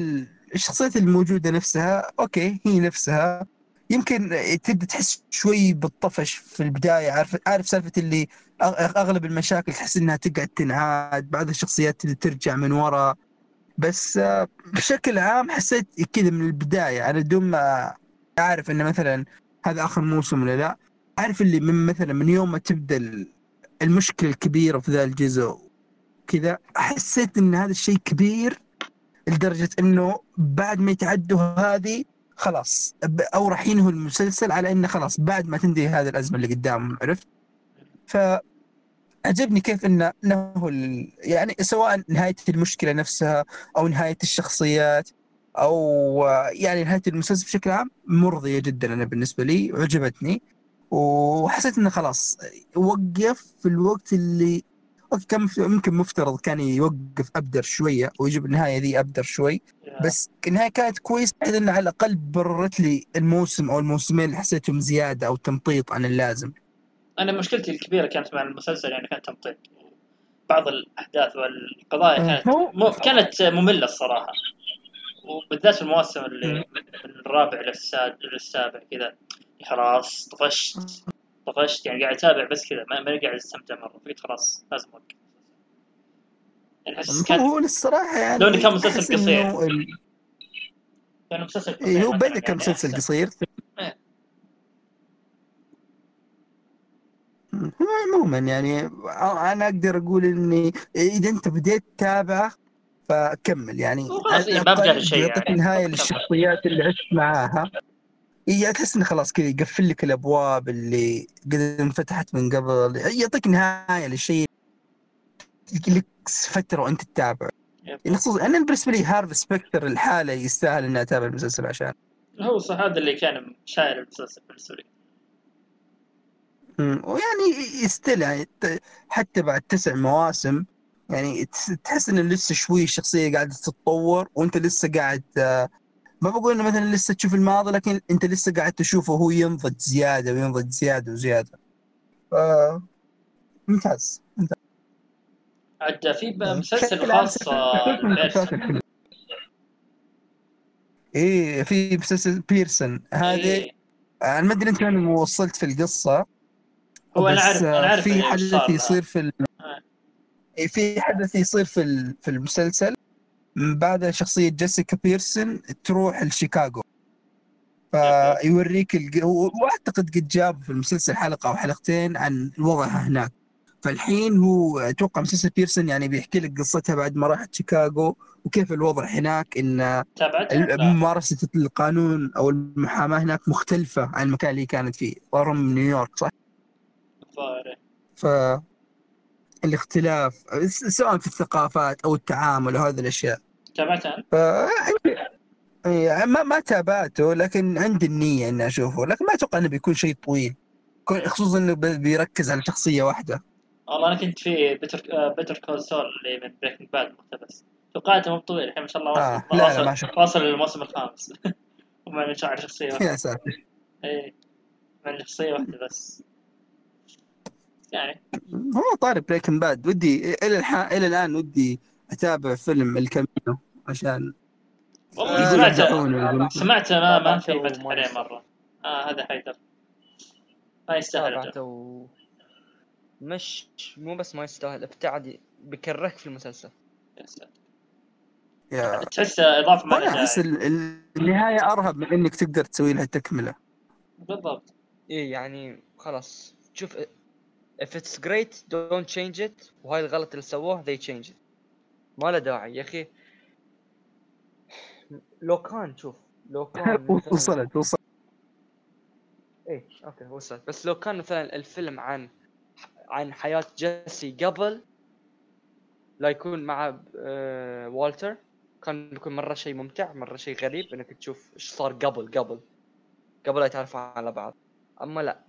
للشخصيات الموجودة نفسها okay هي نفسها. يمكن تبدأ تحس شوي بالطفش في البداية عارف عارف سالفة اللي أغلب المشاكل تحس إنها تقعد تنعاد بعض الشخصيات اللي ترجع من ورا. بس آه، بشكل عام حسيت كذا من البداية أنا بدون ما أعرف انه مثلا هذا آخر موسم ولا لا عارف اللي من مثلا من يوم ما تبدأ ال- المشكلة الكبيرة في ذا الجزء كذا حسيت إن هذا الشيء كبير لدرجة إنه بعد ما يتعدوا هذه خلاص أو راح ينهوا المسلسل على إنه خلاص بعد ما تنتهي هذه الأزمة اللي قدامهم عرفت؟ ف عجبني كيف انه ال- يعني سواء نهاية المشكلة نفسها أو نهاية الشخصيات أو يعني نهاية المسلسل بشكل عام مرضية جدا أنا بالنسبة لي وعجبتني وحسيت إنه خلاص وقف في الوقت اللي أوكي كان يمكن مفترض كان يوقف أبدر شوية ويجيب النهاية ذي أبدر شوي بس النهاية كانت كويسة بحيث إنه على الأقل بررت لي الموسم أو الموسمين اللي حسيتهم زيادة أو تمطيط عن اللازم. أنا مشكلتي الكبيرة كانت مع المسلسل يعني كانت تمطيط. بعض الأحداث والقضايا كانت هو- م... كانت مملة الصراحة. وبالذات المواسم اللي من الرابع للساد... للسابع كذا. خلاص طفشت طفشت. يعني قاعد أتابع بس كذا. ما ماني قاعد أستمتع مرة. فقلت خلاص لازم أوقف. يعني أحس كان هو الصراحة يعني لو إنه كان مسلسل قصير. إنه كان مسلسل قصير إيه هو بدا كان يعني مسلسل أحسن. قصير إيه. مم، هو عموما يعني أنا أقدر أقول إني إذا أنت بديت تتابعه فكمل يعني. إيه، ما بقى شيء يعني. نهاية. للشخصيات اللي عشت معاها. إيه تحس انه خلاص كذا يقفل لك الأبواب اللي قد انفتحت من قبل. يعطيك نهاية للشيء لك فترة وأنت تتابع. يعني خصوصا أنا بالنسبة لي هارف سبكتر الحالة يستاهل إني أتابع المسلسل عشان. هو صح هذا اللي كان شايل المسلسل بالنسبة لي. ويعني يستل يعني ت- حتى بعد تسع مواسم يعني تحس ان لسه شوي الشخصيه قاعدة تتطور وأنت لسه قاعد ما بقول إنه مثلا لسه تشوف الماضي لكن أنت لسه قاعد تشوفه هو ينضج زيادة وينضج زيادة وزيادة. ف ممتاز. عاد في. مسلسل خاص. إيه في مسلسل بيرسون. هذه إيه. أنا ما أدري أنت وين وصلت في القصة. هو أنا عارف أنا عارف في حدث له. يصير في ال... آه. إيه، في حدث يصير في ال- في المسلسل من بعد شخصية جيسيكا بيرسون تروح لشيكاغو فيوريك الج... وأعتقد قد جاب في المسلسل حلقة أو حلقتين عن وضعها هناك فالحين هو أتوقع مسلسل بيرسون يعني بيحكي لك قصتها بعد ما راحت شيكاغو وكيف الوضع هناك إن. ممارسة القانون أو المحاماة هناك مختلفة عن المكان اللي كانت فيه من نيويورك صح؟ الظاهر. ف الاختلاف سواء في الثقافات أو التعامل وهذه الأشياء. تابعته؟ ف ما ما تابعته لكن عندي النية إني أشوفه لكن ما أتوقع إنه بيكون شيء طويل. خصوصا إنه بيركز على شخصية واحدة. والله أنا كنت في Better Better Call Saul اللي من Breaking Bad مقتبس توقعته مو طويل الحين ما شاء الله آه، واصل لا، لا، ما شفت. واصل للموسم الخامس. شعر شخصية واحدة. يا ساتر. إيه مع إنه شخصية واحدة بس. يعني. هو طاري بريكن باد ودي إلى الح... إلى الآن ودي أتابع فيلم الكامينو عشان والله آه، سمعت سمعت ما ما في فتح عليه. مرة. آه هذا حيدر. ما يستاهل و... مش مو بس ما يستاهل ابتعد بكرهك في المسلسل. يا تحس إضافة ما لها أحس داعي. ال- ال- النهاية أرهب من إنك تقدر تسوي لها تكملة بالضبط. إيه يعني خلاص. شوف if it's great don't change it. وهاي الغلط اللي سووه they change it. ما له داعي يا أخي. لو كان شوف لو كان وصلت وصلت. إيه أوكي وصلت. بس لو كان مثلا الفيلم عن عن حياة جيسي قبل لا يكون مع آه والتر كان بيكون مرة شيء ممتع مرة شيء غريب إنك تشوف إيش صار قبل قبل. قبل لا يتعرفوا على بعض. أما لا.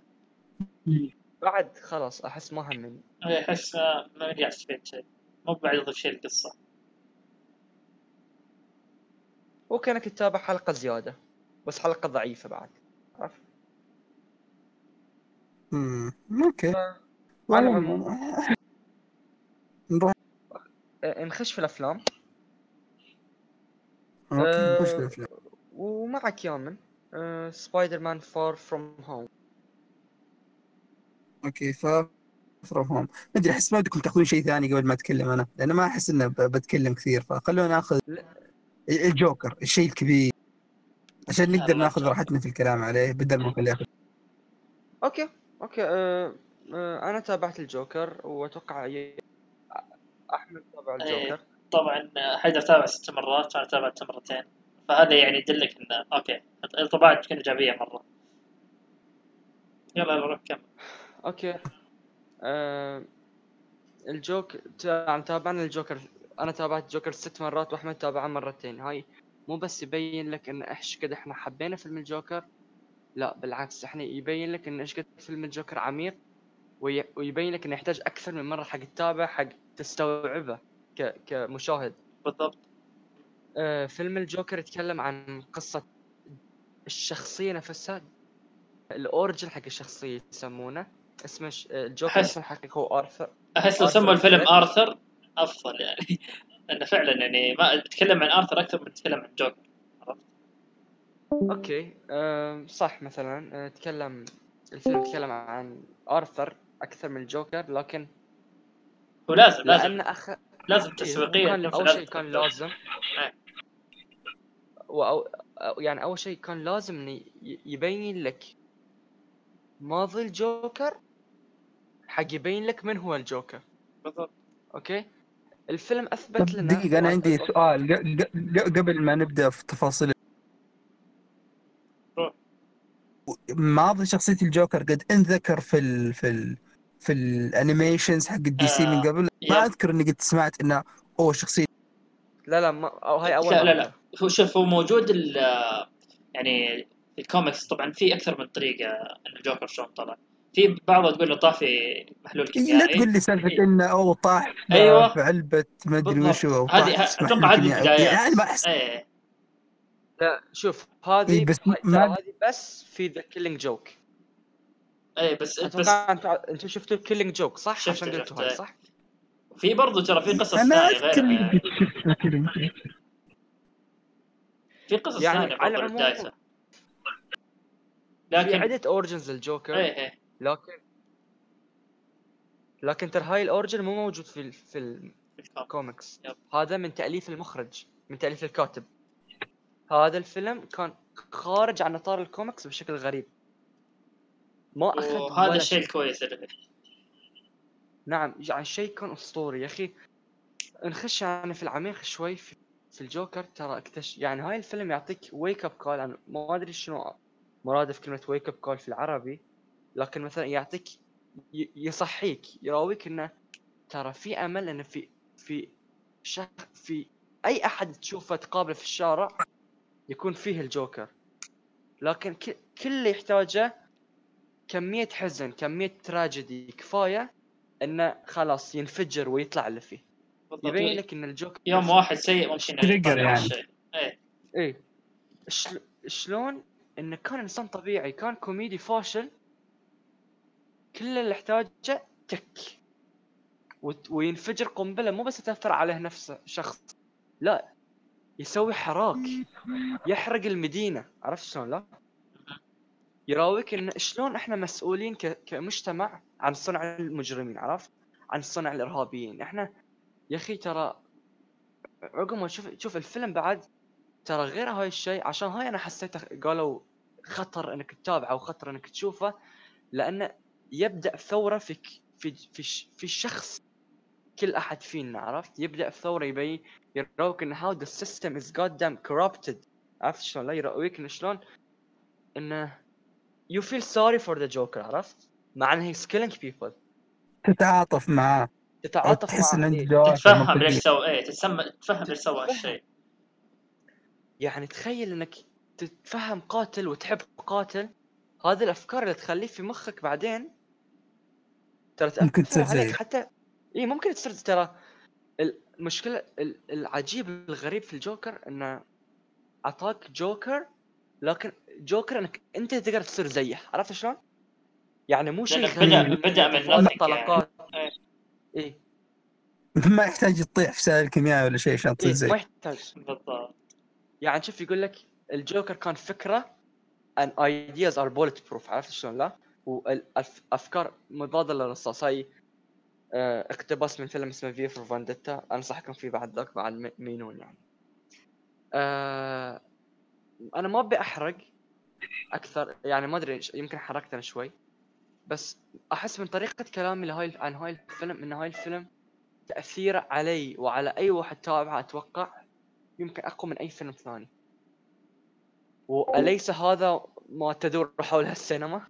بعد خلاص أحس ما همني إيه، أحس ما ما قاعد استفيد شيء. مو بعد يضيف شيء القصة وكانك تتابع حلقة زيادة بس حلقة ضعيفة بعد. عرفت؟ مم. أوكي. على العموم. نروح. آه، نخش في الأفلام. okay نخش في الأفلام. ومعك يامن. Spider-Man Far From Home okay ف From Home ما أدري أحس ما بدكم تأخذون شيء ثاني قبل ما أتكلم أنا لأن ما أحس إنه بتكلم كثير فخلونا ناخذ. الجوكر الشيء الكبير. عشان نقدر نأخذ. راحتنا في الكلام عليه بدل ما نخليه يأخذ. okay okay. آه، آه، أنا تابعت الجوكر وأتوقع أحمد تابع إيه. الجوكر. طبعا حيدر تابع ست مرات وأنا تابعته مرتين فهذا يعني يدلك انه okay. انطباعك تكون إيجابية مرة. يلا يلا روح كمل. okay. آه، الجوك تا- تابعنا الجوكر. أنا تابعت الجوكر ست مرات وأحمد تابعه مرتين. هاي مو بس يبين لك إن إيش قد إحنا حبينا فيلم الجوكر لا بالعكس. إحنا يبين لك إن إيش قد فيلم الجوكر عميق وي- ويبين لك إنه يحتاج أكثر من مرة حق تتابع حق تستوعبه ك... كمشاهد. بالضبط. آه، فيلم الجوكر يتكلم عن قصة الشخصية نفسها ال origin حق الشخصية يسمونه. اسمه. آه، الجوكر أحس- الحقيقي هو آرثر أحس لو سموا الفيلم. آرثر أفضل يعني لأنه فعلا يعني ما تتكلم عن آرثر أكثر من تتكلم عن جوكر؟ أوكي آه، صح مثلا آه، تكلم الفيلم يتكلم عن آرثر أكثر من الجوكر لكن هو لازم لازم لأن أخ لازم إيه، تسويقيا لازم شيء كان. لازم إيه. وأو... أو- يعني أول شيء كان لازم يبين لك ماضي الجوكر حق يبين لك من هو الجوكر. بالضبط. أوكي؟ الفيلم أثبت لنا دقيقة أنا عندي سؤال. ق- ق- ق- قبل ما نبدأ في تفاصيل. ماضي شخصية الجوكر قد انذكر في ال في ال في ال animations حق ال DC من آه، قبل. yep. ما أذكر إني قد سمعت إنه أوه شخصية. لا لا ما أو هاي أول لا لا. لا. هو شوف هو موجود ال يعني في الكوميكس طبعا في أكثر من طريقة إن الجوكر شلون طلع. في بعضها تقول له طاح في محلول إيه، لا كيميائي تقول لي سالفة إيه. إنه أوه طاح في- أيوة. في علبة ما أدري. وشو هذه أتوقع هذه كيميائي. البدايات يعني أنا ما أحس إيه لا شوف هذه إي، بس ما- هذه بس في ذا كيلينج جوك اي إيه، بس بس أتوقع أنتم أنتم شفتوا كيلينج جوك صح؟ شفته- عشان قلتوا. هاي صح؟ في برضو ترى في قصص أنا ثانية شفت كذا. في قصص يعني ثانية العموم للدايسة في لكن عدة اورجنز للجوكر إيه إيه لكن لكن ترى هاي الاورجن مو موجود في ال- في الكوم. ال comics yep. هذا من تأليف المخرج من تأليف الكاتب هذا الفيلم كان خارج عن أطار الكوميكس بشكل غريب ما أخذ ولا الشيء شيء. الكويس نعم يعني شيء كان أسطوري يا أخي نخش يعني في العميق شوي في, في الجوكر ترى actually يعني هاي الفيلم يعطيك wake up call ما أدري شنو مرادف كلمة wake up call في العربي لكن مثلا يعطيك ي- يصحيك يراويك إنه ترى في أمل انه في في شخ في أي أحد تشوفه تقابله في الشارع يكون فيه الجوكر. لكن ك- كل اللي يحتاجه كمية حزن كمية تراجيدي كفاية إنه خلاص ينفجر ويطلع اللي فيه. بالضبط. يبين لك إن الجوكر يوم واحد سيء ممكن يطلع يعني. إيه. إيه. شل... شلون انه كان إنسان طبيعي كان كوميدي فاشل كل اللي احتاجه تك. وينفجر قنبلة مو بس تأثر عليه نفسه شخص. لا يسوي حراك. يحرق المدينة. عرفت شلون؟ لا. يراويك إن شلون إحنا مسؤولين. كمجتمع عن صنع المجرمين عرفت؟ عن صنع الإرهابيين. إحنا يا أخي ترى عقب ما تشوف تشوف الفيلم بعد ترى غير هاي الشيء. عشان هاي أنا حسيته قالوا خطر إنك تتابعه وخطر إنك تشوفه لأنه يبدأ ثورة في في في ش- في الشخص كل أحد فينا عرفت؟ يبدأ ثورة يبين يراوك ان how the system is god damn corrupted عرفت شلون؟ لا يراويك إنه شلون؟ إنه you feel sorry for the Joker عرفت؟ مع إنه he's killing people تتعاطف معاه تتعاطف تحس ان عنده إيه. دوافع تتفهم. ليش سوى إيه تتسمى تتفهم ليش سوى هالشيء يعني تخيل إنك تتفهم قاتل وتحب قاتل. هذه الأفكار اللي تخليه في مخك بعدين ترى ممكن تصير زيه. حتى إي ممكن تصير ترى المشكلة ال- العجيب الغريب في الجوكر انه أعطاك جوكر لكن جوكر إنك أنت تقدر تصير زيه عرفت شلون؟ يعني مو شيء بدأ- بدأ من يعني. طلقات إيه. إي ما يحتاج تطيح في سائل كيميائي ولا شيء عشان تصير إي زي ما يحتاج بالضبط يعني شوف يقول لك الجوكر كان فكرة ان ideas are bulletproof عرفت شلون لا؟ والأفكار مضاده هاي آه، اقتباس من فيلم اسمه V for Vendetta أنصحكم فيه بعد ذاك بعد مينون يعني. آه، أنا ما أبي أحرق أكثر يعني ما أدري يمكن حرقت أنا شوي. بس أحس من طريقة كلامي لهاي عن هاي الفيلم إن هاي الفيلم تأثيره علي وعلى أي واحد تابعه أتوقع يمكن أقوى من أي فيلم ثاني. وأليس هذا ما تدور حولها السينما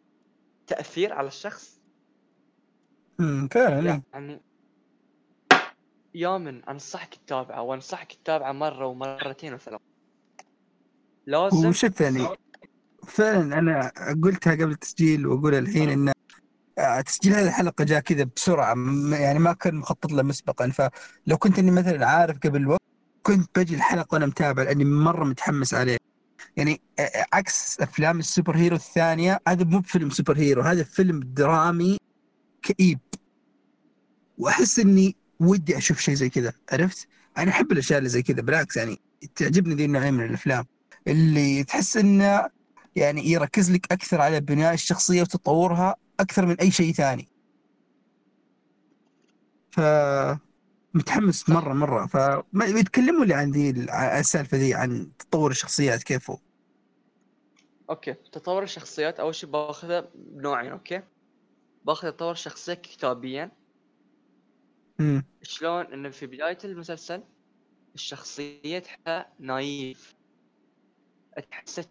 تأثير على الشخص؟ أمم، فعلا إيه. يعني يا من أنصحك تتابعه وأنصحك تتابعه مرة ومرتين وثلاث لازم وشوف يعني فعلا أنا قلتها قبل التسجيل وأقول الحين إن تسجيل هذه الحلقة جاء كذا بسرعة يعني ما كان مخطط له مسبقا. فلو كنت إني مثلا عارف قبل الوقت كنت بجي الحلقة وأنا متابع لأني مرة متحمس عليه. يعني عكس أفلام ال super hero الثانية هذا مو بفيلم super hero هذا فيلم درامي كئيب وأحس إني ودي أشوف شيء زي كذا عرفت؟ أنا أحب الأشياء اللي زي كذا بالعكس يعني تعجبني ذي النوعيه من الأفلام اللي تحس إنه يعني يركز لك أكثر على بناء الشخصية وتطورها أكثر من أي شيء ثاني. ف متحمس مرة مرة. فما يتكلموا لي عن ذي السالفة ذي عن تطور الشخصيات كيف هو. okay. تطور الشخصيات أول شيء باخذها بنوعين okay? باخذ تطور الشخصيه كتابيا. امم شلون؟ إنه في بداية المسلسل الشخصية تحسها نايف. تحسها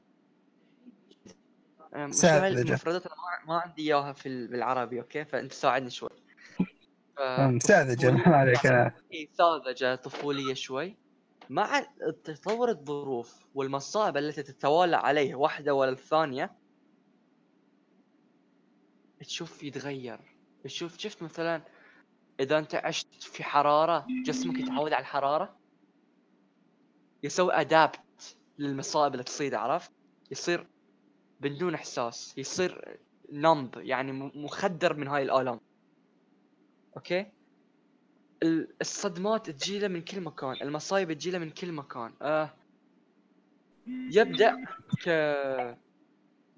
ساذجة. المفردات أنا ما- عندي إياها في ال- بالعربي أوكي؟ فأنت ساعدني شوي. ساذجة ما عليك. أنا ساذجة طفولية شوي. مع تطور الظروف والمصائب التي تتوالى عليه واحدة ورا الثانية تشوف يتغير. تشوف شفت مثلا إذا أنت عشت في حرارة جسمك يتعود على الحرارة؟ يسوي adapt للمصائب اللي تصير عرفت؟ يصير بدون إحساس يصير numb يعني مخدر من هاي الآلام. okay? ال- الصدمات تجيله من كل مكان المصايب تجيله من كل مكان. آه يبدأ ك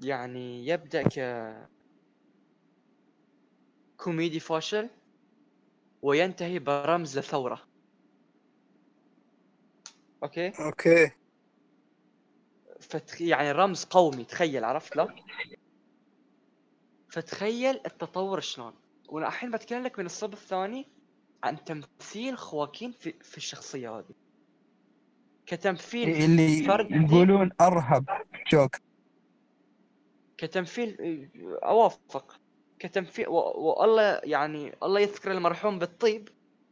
يعني يبدأ ك كوميدي فاشل وينتهي برمز لثورة. okay? okay. فتخ... يعني رمز قومي تخيل عرفت لا؟ فتخيل التطور شلون. وأنا الحين بتكلم لك من الصوب الثاني عن تمثيل خواكين في, في الشخصية هذه. كتمثيل اللي فردي. يقولون أرهب. جوك كتمثيل أوافق. كتمثيل. والله يعني الله يذكر المرحوم بالطيب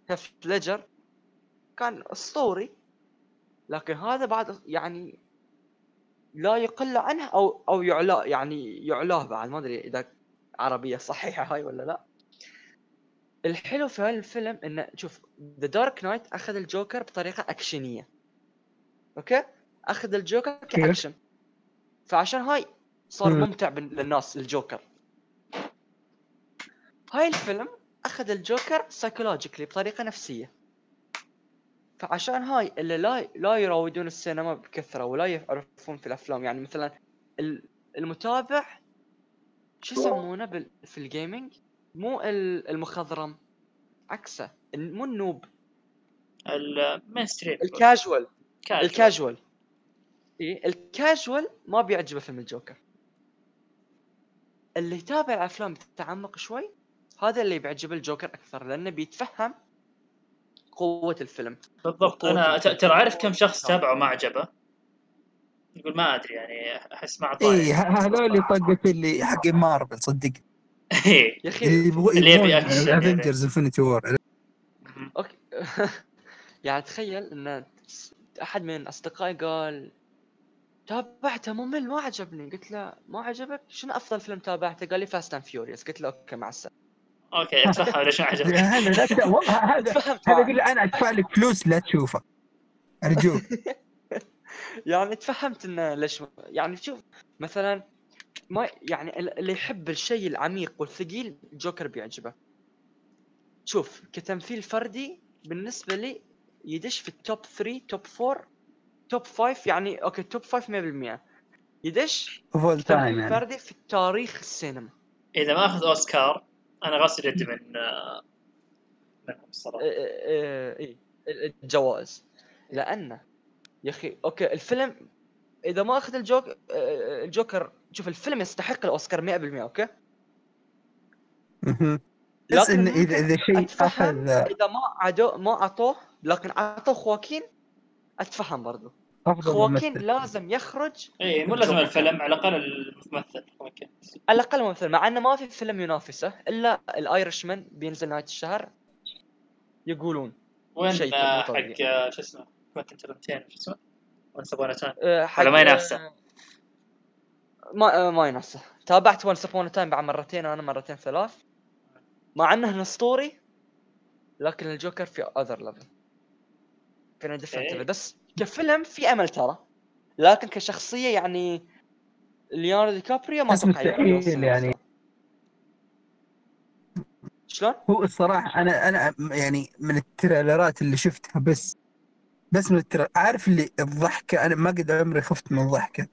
هيث ليجر كان أسطوري. لكن هذا بعد يعني لا يقل عنه أو أو يعلى يعني يعلاه بعد. ما أدري إذا عربية صحيحة هاي ولا لا. الحلو في هذا الفيلم انه شوف The Dark Knight أخذ الجوكر بطريقة أكشنية. okay? أخذ الجوكر كأكشن. فعشان هاي صار مم. ممتع للناس الجوكر. هاي الفيلم أخذ الجوكر psychologically بطريقة نفسية. فعشان هاي اللي لا لا يراودون السينما بكثرة ولا يعرفون في الأفلام يعني مثلا ال- المتابع شو يسمونه في ال gaming مو ال- المخضرم. عكسه. ال- مو النوب. المين ستريم الكاجوال. كاجوال. الكاجوال. إي الكاجوال ما بيعجبه فيلم الجوكر. اللي يتابع الافلام بتتعمق شوي هذا اللي بيعجبه الجوكر أكثر لأنه بيتفهم قوة الفيلم. بالضبط. أنا. ترى عارف كم شخص. تابعه ما عجبه؟ يقول ما أدري يعني أحس ما اي اعطاني هذول طقة اللي حق مارفل صدق. إيه. يا أخي اللي يبغوا اللي يبي أكشن يعني. Avengers Infinity War okay. يعني تخيل إن أحد من أصدقائي قال تابعته ممل ما عجبني. قلت له ما عجبك؟ شنو أفضل فيلم تابعته؟ قال لي Fast and Furious قلت له okay مع السلامة. okay أتفهم ليش ما عجبك. هذا هذا هذا معك. يقول لي أنا أدفع لك فلوس لا تشوفه. أرجوك. يعني تفهمت إنه ليش يعني شوف مثلا ما يعني ال- اللي يحب الشيء العميق والثقيل جوكر بيعجبه. شوف كتمثيل فردي بالنسبة لي يدش في ال top 3 top 4 top 5 يعني okay top 5 100% يدش full time يعني. فردي في تاريخ السينما. إذا ما اخذ أوسكار أنا غاسل يدي من آه، منهم الصراحة. إيه- إيه- اي الجوائز. لأنه يا أخي okay الفيلم إذا ما أخذ الجوك آه، الجوكر شوف الفيلم يستحق الأوسكار 100% okay. بس لكن انه اذا إذا شيء اخذ إذا ما عدو ما أعطوه لكن أعطوه خواكين أتفهم برضو أفضل خواكين ممثل لازم يخرج إي إيه، مو لازم. الفيلم على الأقل الممثل okay على الأقل ممثل مع إنه ما في فيلم ينافسه إلا ال Irishman بينزل نهاية الشهر يقولون وين آه، حق. آه، شو اسمه كوينتن ترنتينو شو اسمه Once Upon a Time أه، ولا ما ينافسه؟ ما أه، ما ينافسه تابعت Once Upon a Time بعد مرتين أنا مرتين ثلاث مع إنه أسطوري لكن الجوكر في other level في different إيه. level بس كفيلم في أمل ترى لكن كشخصية يعني ليوناردو دي كابريو ما أتوقع يعني. المستوى. شلون؟ هو الصراحة أنا أنا يعني من ال trailerات اللي شفتها بس بس من ال trailer عارف اللي الضحكة؟ أنا ما قد عمري خفت من الضحكة.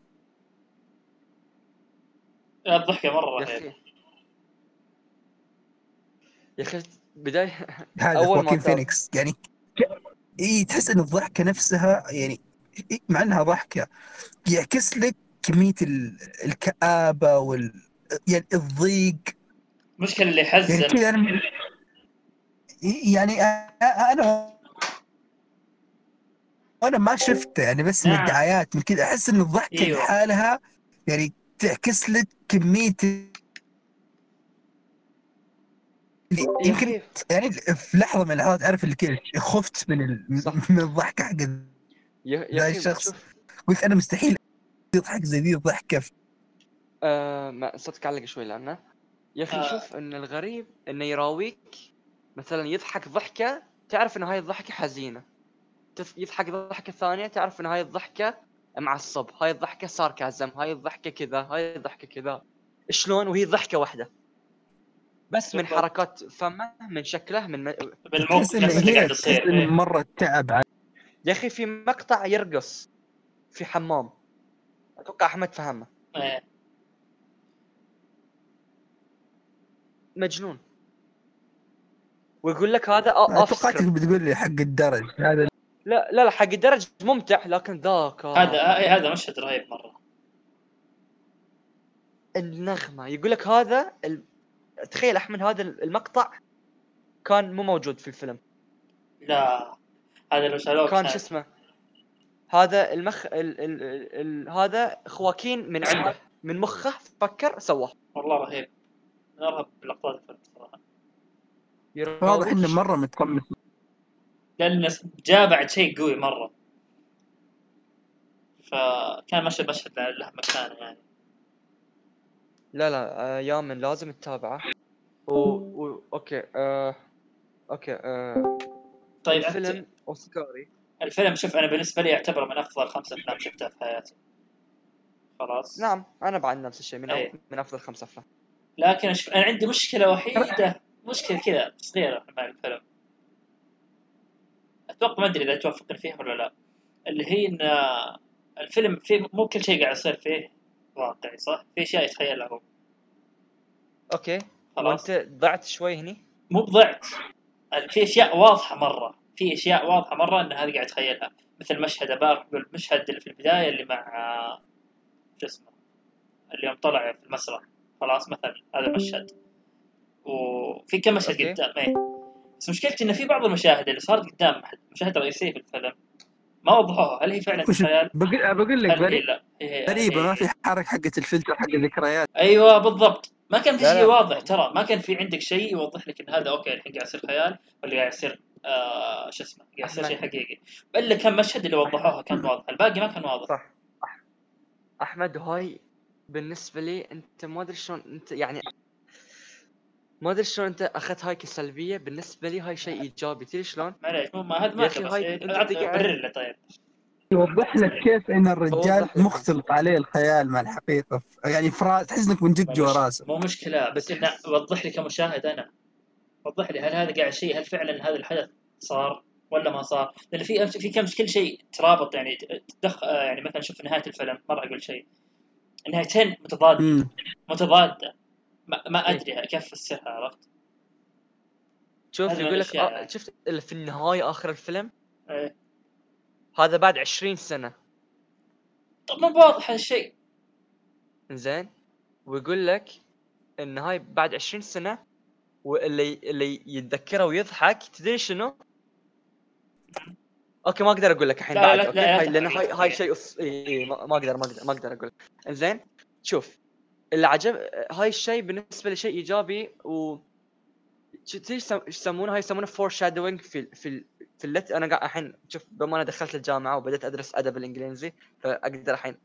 الضحكة مرة يا رهيبة. يا أخي بدايه هذا أول ما خواكين تاب- فينيكس يعني اي تحس إن الضحكة نفسها يعني إيه، مع إنها ضحكة يعكس لك كمية ال- الكآبة وال يعني الضيق. المشكلة اللي يعني أنا يعني أ- أنا أنا ما شفته يعني بس من نعم. الدعايات من كذا أحس إن الضحكة أيوه. لحالها يعني تعكس لك كمية يمكن يعني في لحظة من اللحظات أعرف اللي كذا خفت من ال... صح. من الضحكة حق ذا الشخص. قلت أنا مستحيل يضحك زي ذي الضحكة آه ما صدق علق شوي لأنه يا أخي آه. شوف إن الغريب إنه يراويك مثلا يضحك ضحكة تعرف ان هاي الضحكة حزينة يضحك ضحكة ثانية تعرف إن هاي الضحكة معصب هاي الضحكة ساركازم هاي الضحكة كذا هاي الضحكة كذا. شلون؟ وهي ضحكة واحدة. بس من. حركات فمه من شكله من م... بالموقف اللي قاعد يصير. مرة تعب على يا أخي في مقطع يرقص في حمام. أتوقع أحمد فهمه. إيه. مجنون. ويقول لك هذا اوف توقعتك بتقول لي حق الدرج هذا لا لا لا حق الدرج ممتع لكن ذاك. هذا إيه، هذا مشهد رهيب مرة. النغمة يقول لك هذا ال... تخيل أحمد هذا المقطع كان مو موجود في الفيلم. لا هذا لو شالوه كان شو اسمه؟ هذا المخ ال... ال... ال... ال... هذا خواكين من عنده من مخه فكر سواه. والله رهيب. من أرهب لقطات الفيلم صراحة. واضح إنه مرة متقمص. لأن جاء بعد شيء قوي مرة. فكان مشهد مشهد له مكانه يعني. لا لا آه يامن لازم تتابعه. و... و... okay آه... okay آه... طيب أنت- الفيلم أوسكاري. الفيلم شوف أنا بالنسبة لي اعتبره من أفضل خمسة أفلام شفتها في حياتي. خلاص. نعم أنا بعد نفس الشيء من أي. من أفضل خمس أفلام. لكن أشوف أنا عندي مشكلة وحيدة مشكلة كذا صغيرة مع الفيلم. أتوقع ما أدري إذا توافقني فيها ولا لا. اللي هي إن الفيلم فيه مو كل شيء قاعد يصير فيه واقعي صح؟ في أشياء يتخيلها هو. أوكي. خلاص. وأنت ضعت شوي هني؟ مو بضعت في أشياء واضحة مرة. في أشياء واضحة مرة إن هذه قاعد يتخيلها. مثل مشهد ابارك المشهد اللي في البداية اللي مع شو اسمه؟ اللي يوم طلع في المسرح. خلاص مثلا هذا المشهد. وفي كم مشهد. قدام إيه بس مشكلتي انه في بعض المشاهد اللي صارت قدام مشاهد رئيسية في الفيلم ما وضحوها. هل هي فعلا خيال بقول بقول لك غريبة ما في حركه حقت الفلتر حق الذكريات. أيوه بالضبط. ما كان في شيء. واضح ترى. ما كان في عندك شيء يوضح لك إن هذا أوكي الحين قاعد يصير خيال ولا قاعد يصير آه شو اسمه قاعد يصير. شيء حقيقي. إلا كم مشهد اللي وضحوها كان واضح. الباقي ما كان واضح. صح. أحمد هاي بالنسبة لي أنت ما أدري شلون أنت يعني ما أدري شلون أنت أخذت هاي كسلبية. بالنسبة لي هاي شيء إيجابي. تدري شلون؟ معليش مو ما هذا ما يا أخي خلص هاي إيه، برر له طيب. يوضح لك كيف إن الرجال. مختلط عليه الخيال مع الحقيقة. يعني فرا تحس إنك من جد جوا راسه. مو مشكلة بس إنه وضح لي كمشاهد أنا. وضح لي هل هذا قاعد شيء هل فعلا هذا الحدث صار ولا ما صار؟ لأن في في كم كل شيء ترابط يعني تدخ آه، يعني مثلا شوف نهاية الفيلم ما راح أقول شيء. نهايتين متضاد مم. ما, ما إيه. أدري كيف افسرها عرفت؟ شوف يقول لك آه. شفت اللي في النهاية آخر الفيلم إيه. هذا بعد 20 سنة طب مو واضح هالشيء زين ويقول لك ان هاي بعد 20 سنة واللي اللي يتذكره ويضحك تدري شنو؟ okay ما أقدر أقول لك الحين لا، بعد لا، okay لا، لا هاي لأن هاي هاي. شيء أص... إي إي ما ما أقدر ما أقدر ما أقدر أقول زين شوف اللي عجب هاي الشيء بالنسبة لي شيء إيجابي و يسمونه؟ هاي يسمونه foreshadowing في في في الـ literature أنا قاعد الحين شوف بما أنا دخلت الجامعة وبدأت أدرس أدب الإنجليزي فأقدر الحين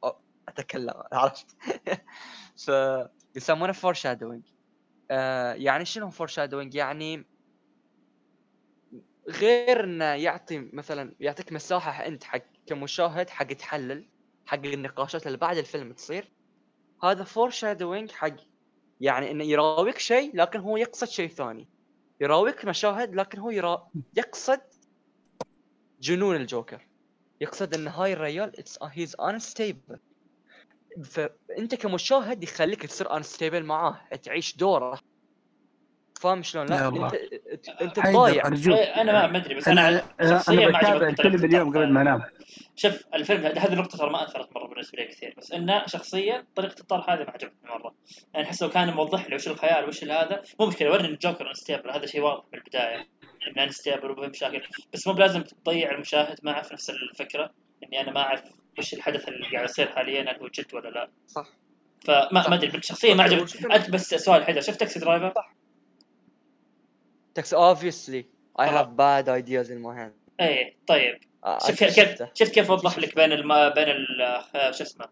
أتكلم عرفت؟ ف يسمونه foreshadowing آه يعني شنو foreshadowing يعني غير انه يعطي مثلا يعطيك مساحة أنت حق كمشاهد حق تحلل حق النقاشات اللي بعد الفيلم تصير. هذا foreshadowing حق يعني إنه يراويك شيء لكن هو يقصد شيء ثاني. يراويك مشاهد لكن هو يرا... يقصد جنون الجوكر. يقصد إن هاي الرجال it's he's unstable فانت كمشاهد يخليك تصير unstable معاه تعيش دوره. فاهم شلون؟ لا الله. أنت انت ضايع إيه، أنا ما ما أدري بس أنا أنا شخصيا ما بتابع عجبتني الفيلم اليوم قبل ما أنام. شوف الفيلم هذه النقطة ترى ما أثرت مرة بالنسبة لي كثير بس إنه شخصيا طريقة الطرح هذه ما عجبتني مرة. يعني احس لو كان موضح لي وش الخيال وش هذا. مو مشكلة ورني إن الجوكر unstable هذا شيء واضح من البداية. إنه unstable وفي مشاكل. بس مو بلازم تضيع المشاهد معه في نفس الفكرة. إني أنا ما أعرف وش الحدث اللي قاعد يصير حاليا هل هو جد ولا لا. صح. فما صح. ما أدري شخصيا ما عجبتني. بس سؤال حيدر شفت تاكسي درايفر؟ تكس obviously I خلاص. have bad ideas in my hand إيه طيب آه، شوف كيف. شفت كيف وضح. لك بين الم... بين ال... آه، شو اسمه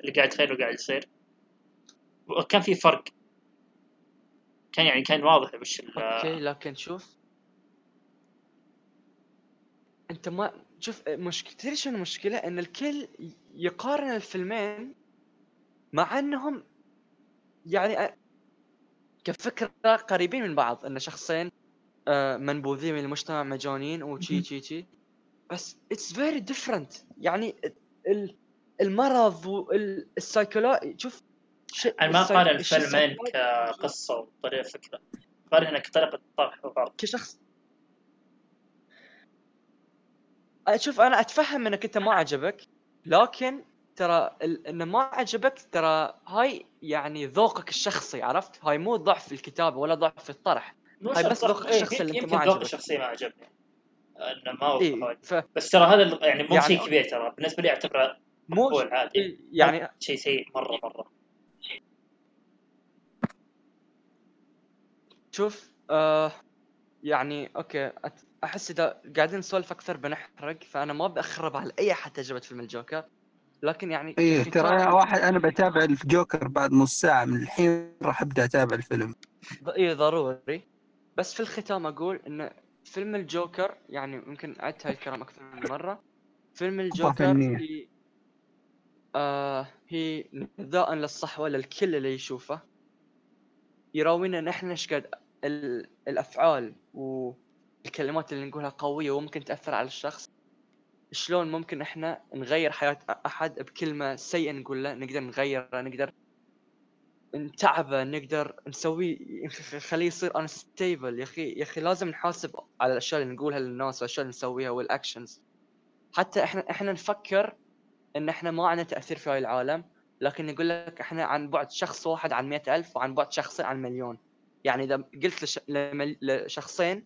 اللي قاعد يتخيل وقاعد يصير كان في فرق كان يعني كان واضح وش ال... أوكي لكن شوف أنت ما شوف مشكلة تدري شنو المشكلة؟ إن الكل يقارن الفيلمين مع إنهم يعني كفكرة قريبين من بعض إن شخصين آه، منبوذين من المجتمع مجانين وشي شي شي بس it's very different يعني ال- المرض والسايكولوجي شوف أنا ما قارن الفيلمين كقصة وطريقة فكرة. قارنها كطريقه طرح وعرض كشخص. شوف أنا أتفهم إنك أنت ما عجبك لكن ترى إنه ما عجبك ترى هاي يعني ذوقك الشخصي عرفت؟ هاي مو ضعف في الكتابة ولا ضعف في الطرح هاي بس ذوق- ذوق إيه، الشخصي اللي أنت ما ذوق عجبك. الشخصي ما عجبني إنه ما وايد. ف بس ترى هذا يعني مو يعني- شيء كبير ترى بالنسبة لي أعتبره مو عادي إيه، يعني شيء سيء مرة مرة شوف آه يعني أوكي أحس إذا قاعدين نسولف أكثر بنحرق فأنا ما بخرب على أي أحد عجبت فيلم الجوكر لكن يعني إيه كختام- ترى أنا واحد أنا بتابع الجوكر بعد نص ساعة من الحين راح أبدأ أتابع الفيلم. إيه ضروري. بس في الختام أقول إن فيلم الجوكر يعني يمكن عدت هاي الكلام أكثر من مرة. فيلم الجوكر. هي آه هي نداء للصحوه للكل اللي يشوفه. يراوينا ان إحنا إيش قد ال- الأفعال والكلمات اللي نقولها قوية وممكن تأثر على الشخص. شلون ممكن إحنا نغير حياة أحد بكلمه سيئه نقول له نقدر نغيره نقدر نتعبه نقدر نسويه نخليه يصير unstable يا أخي يا أخي لازم نحاسب على الأشياء اللي نقولها للناس والأشياء اللي نسويها وال actions حتى إحنا إحنا نفكر إن إحنا ما عندنا تأثير في هاي العالم لكن يقول لك إحنا عن بعد شخص واحد عن مئة ألف وعن بعد شخصين عن مليون. يعني إذا قلت لش... لمل... لشخصين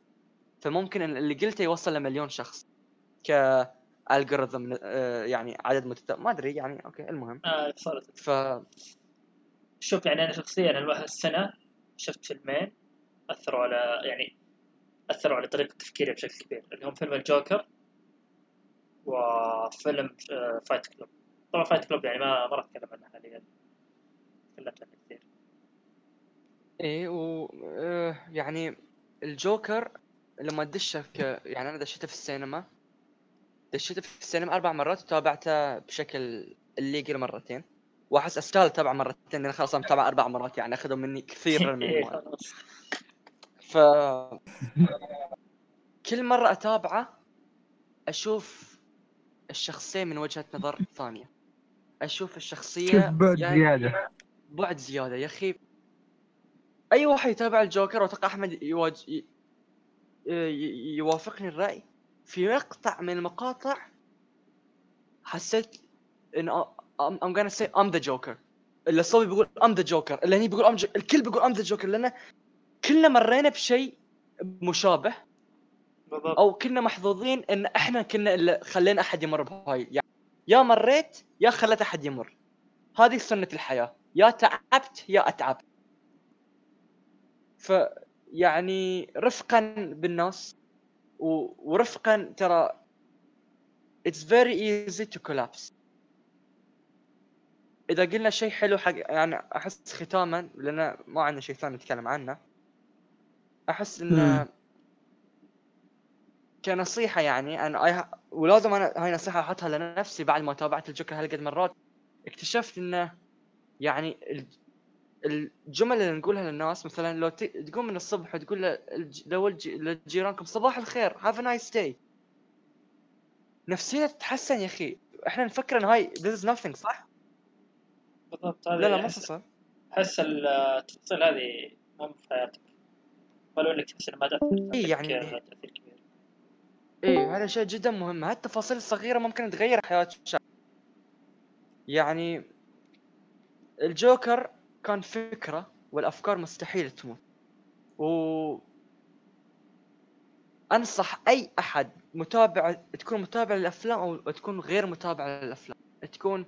فممكن اللي قلته يوصل لمليون شخص. ك algorithm يعني عدد متت... ما أدري يعني okay المهم. آه صارت ف شوف يعني أنا شخصيا الواحد السنة شفت فيلمين أثروا على يعني أثروا على طريقة تفكيري بشكل كبير اللي هم فيلم الجوكر وفيلم آه، فايت كلوب طبعا فايت كلوب يعني ما ما راح أتكلم عنه حاليا. تكلمت عنه كثير. إيه و آه، يعني الجوكر لما دشه. يعني أنا دشيته في السينما دشيته في السينما أربع مرات وتابعته بشكل ال legal مرتين. وأحس أستاهل اتابع مرتين لأن خلاص أنا متابع أربع مرات يعني أخذوا مني كثير من. ف كل مرة أتابعه أشوف الشخصية من وجهة نظر ثانية. أشوف الشخصية شوف بعد يعني زيادة. بعد زيادة. يا أخي أي واحد يتابع الجوكر وأتوقع أحمد يواج... ي... ي... يوافقني الرأي. في مقطع من المقاطع حسيت I'm, I'm gonna say I'm the Joker. اللي صوبي بيقول I'm the Joker اللي هني بيقول jo... الكل بيقول I'm the Joker لأن كلنا مرينا بشيء مشابه بالضبط. أو كنا محظوظين إن إحنا كنا اللي خلينا أحد يمر بهاي. يعني يا مريت يا خليت أحد يمر. هذه سنة الحياة. يا تعبت يا اتعب ف يعني رفقا بالناس. ورفقا ترى it's very easy to collapse. إذا قلنا شيء حلو حق يعني أحس ختاما لأن ما عندنا شيء ثاني نتكلم عنه. أحس انه. كنصيحة يعني أنا I- ولازم أنا هاي نصيحة أحطها لنفسي بعد ما تابعت الجوكر هالقد مرات. اكتشفت إنه يعني الجمل اللي نقولها للناس مثلا لو تقوم من الصبح وتقول لو لجيرانكم صباح الخير have nice day نفسيتنا تتحسن يا أخي. إحنا نفكر إن هاي this is nothing صح؟ بالضبط هذا لا لا أحس- صح أحس التفاصيل هذه مهمة في حياتك ولو إنك تحس انها ما تأثر إيه عندك، يعني- تأثير كبير. إيه هذا شيء جدا مهم. هالتفاصيل الصغيرة ممكن تغير حياة شخص يعني الجوكر كان فكرة والأفكار مستحيل تموت. و أنصح أي أحد متابع تكون متابع للأفلام أو تكون غير متابع للأفلام. تكون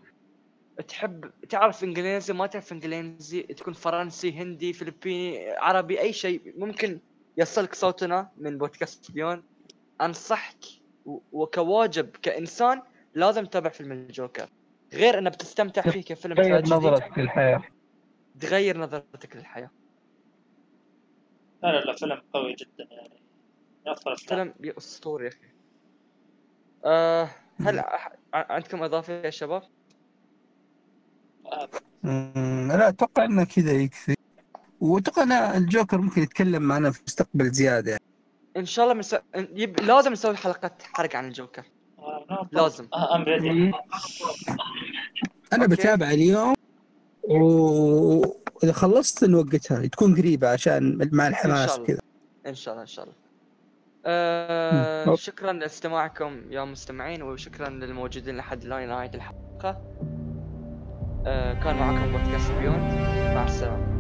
تحب تعرف إنجليزي ما تعرف إنجليزي تكون فرنسي هندي فلبيني عربي أي شيء ممكن يصلك صوتنا من بودكاست بيون. أنصحك و- وكواجب كإنسان لازم تتابع فيلم الجوكر. غير انه بتستمتع فيه كفيلم غير تراجيدي. نظرتك للحياة. تغير نظرتك للحياة. لا لا لا فيلم قوي جدا يعني. من افضل فيلم اسطوري يا أخي. آه هل عندكم إضافة يا شباب؟ لا أتوقع إنه كذا يكفي. وأتوقع إن الجوكر ممكن يتكلم معنا في المستقبل زيادة يعني. إن شاء الله منس... يب... لازم نسوي حلقة حرق عن الجوكر. لازم. I'm ready أنا okay. بتابع اليوم. وإذا خلصت نوقتها تكون قريبة عشان مع الحماس كذا. إن شاء الله إن شاء الله. آه مم. شكرا لإستماعكم يا مستمعين وشكرا للموجودين لحد الآن نهاية الحلقة. آه كان معكم بودكاست بيوند. مع السلامة.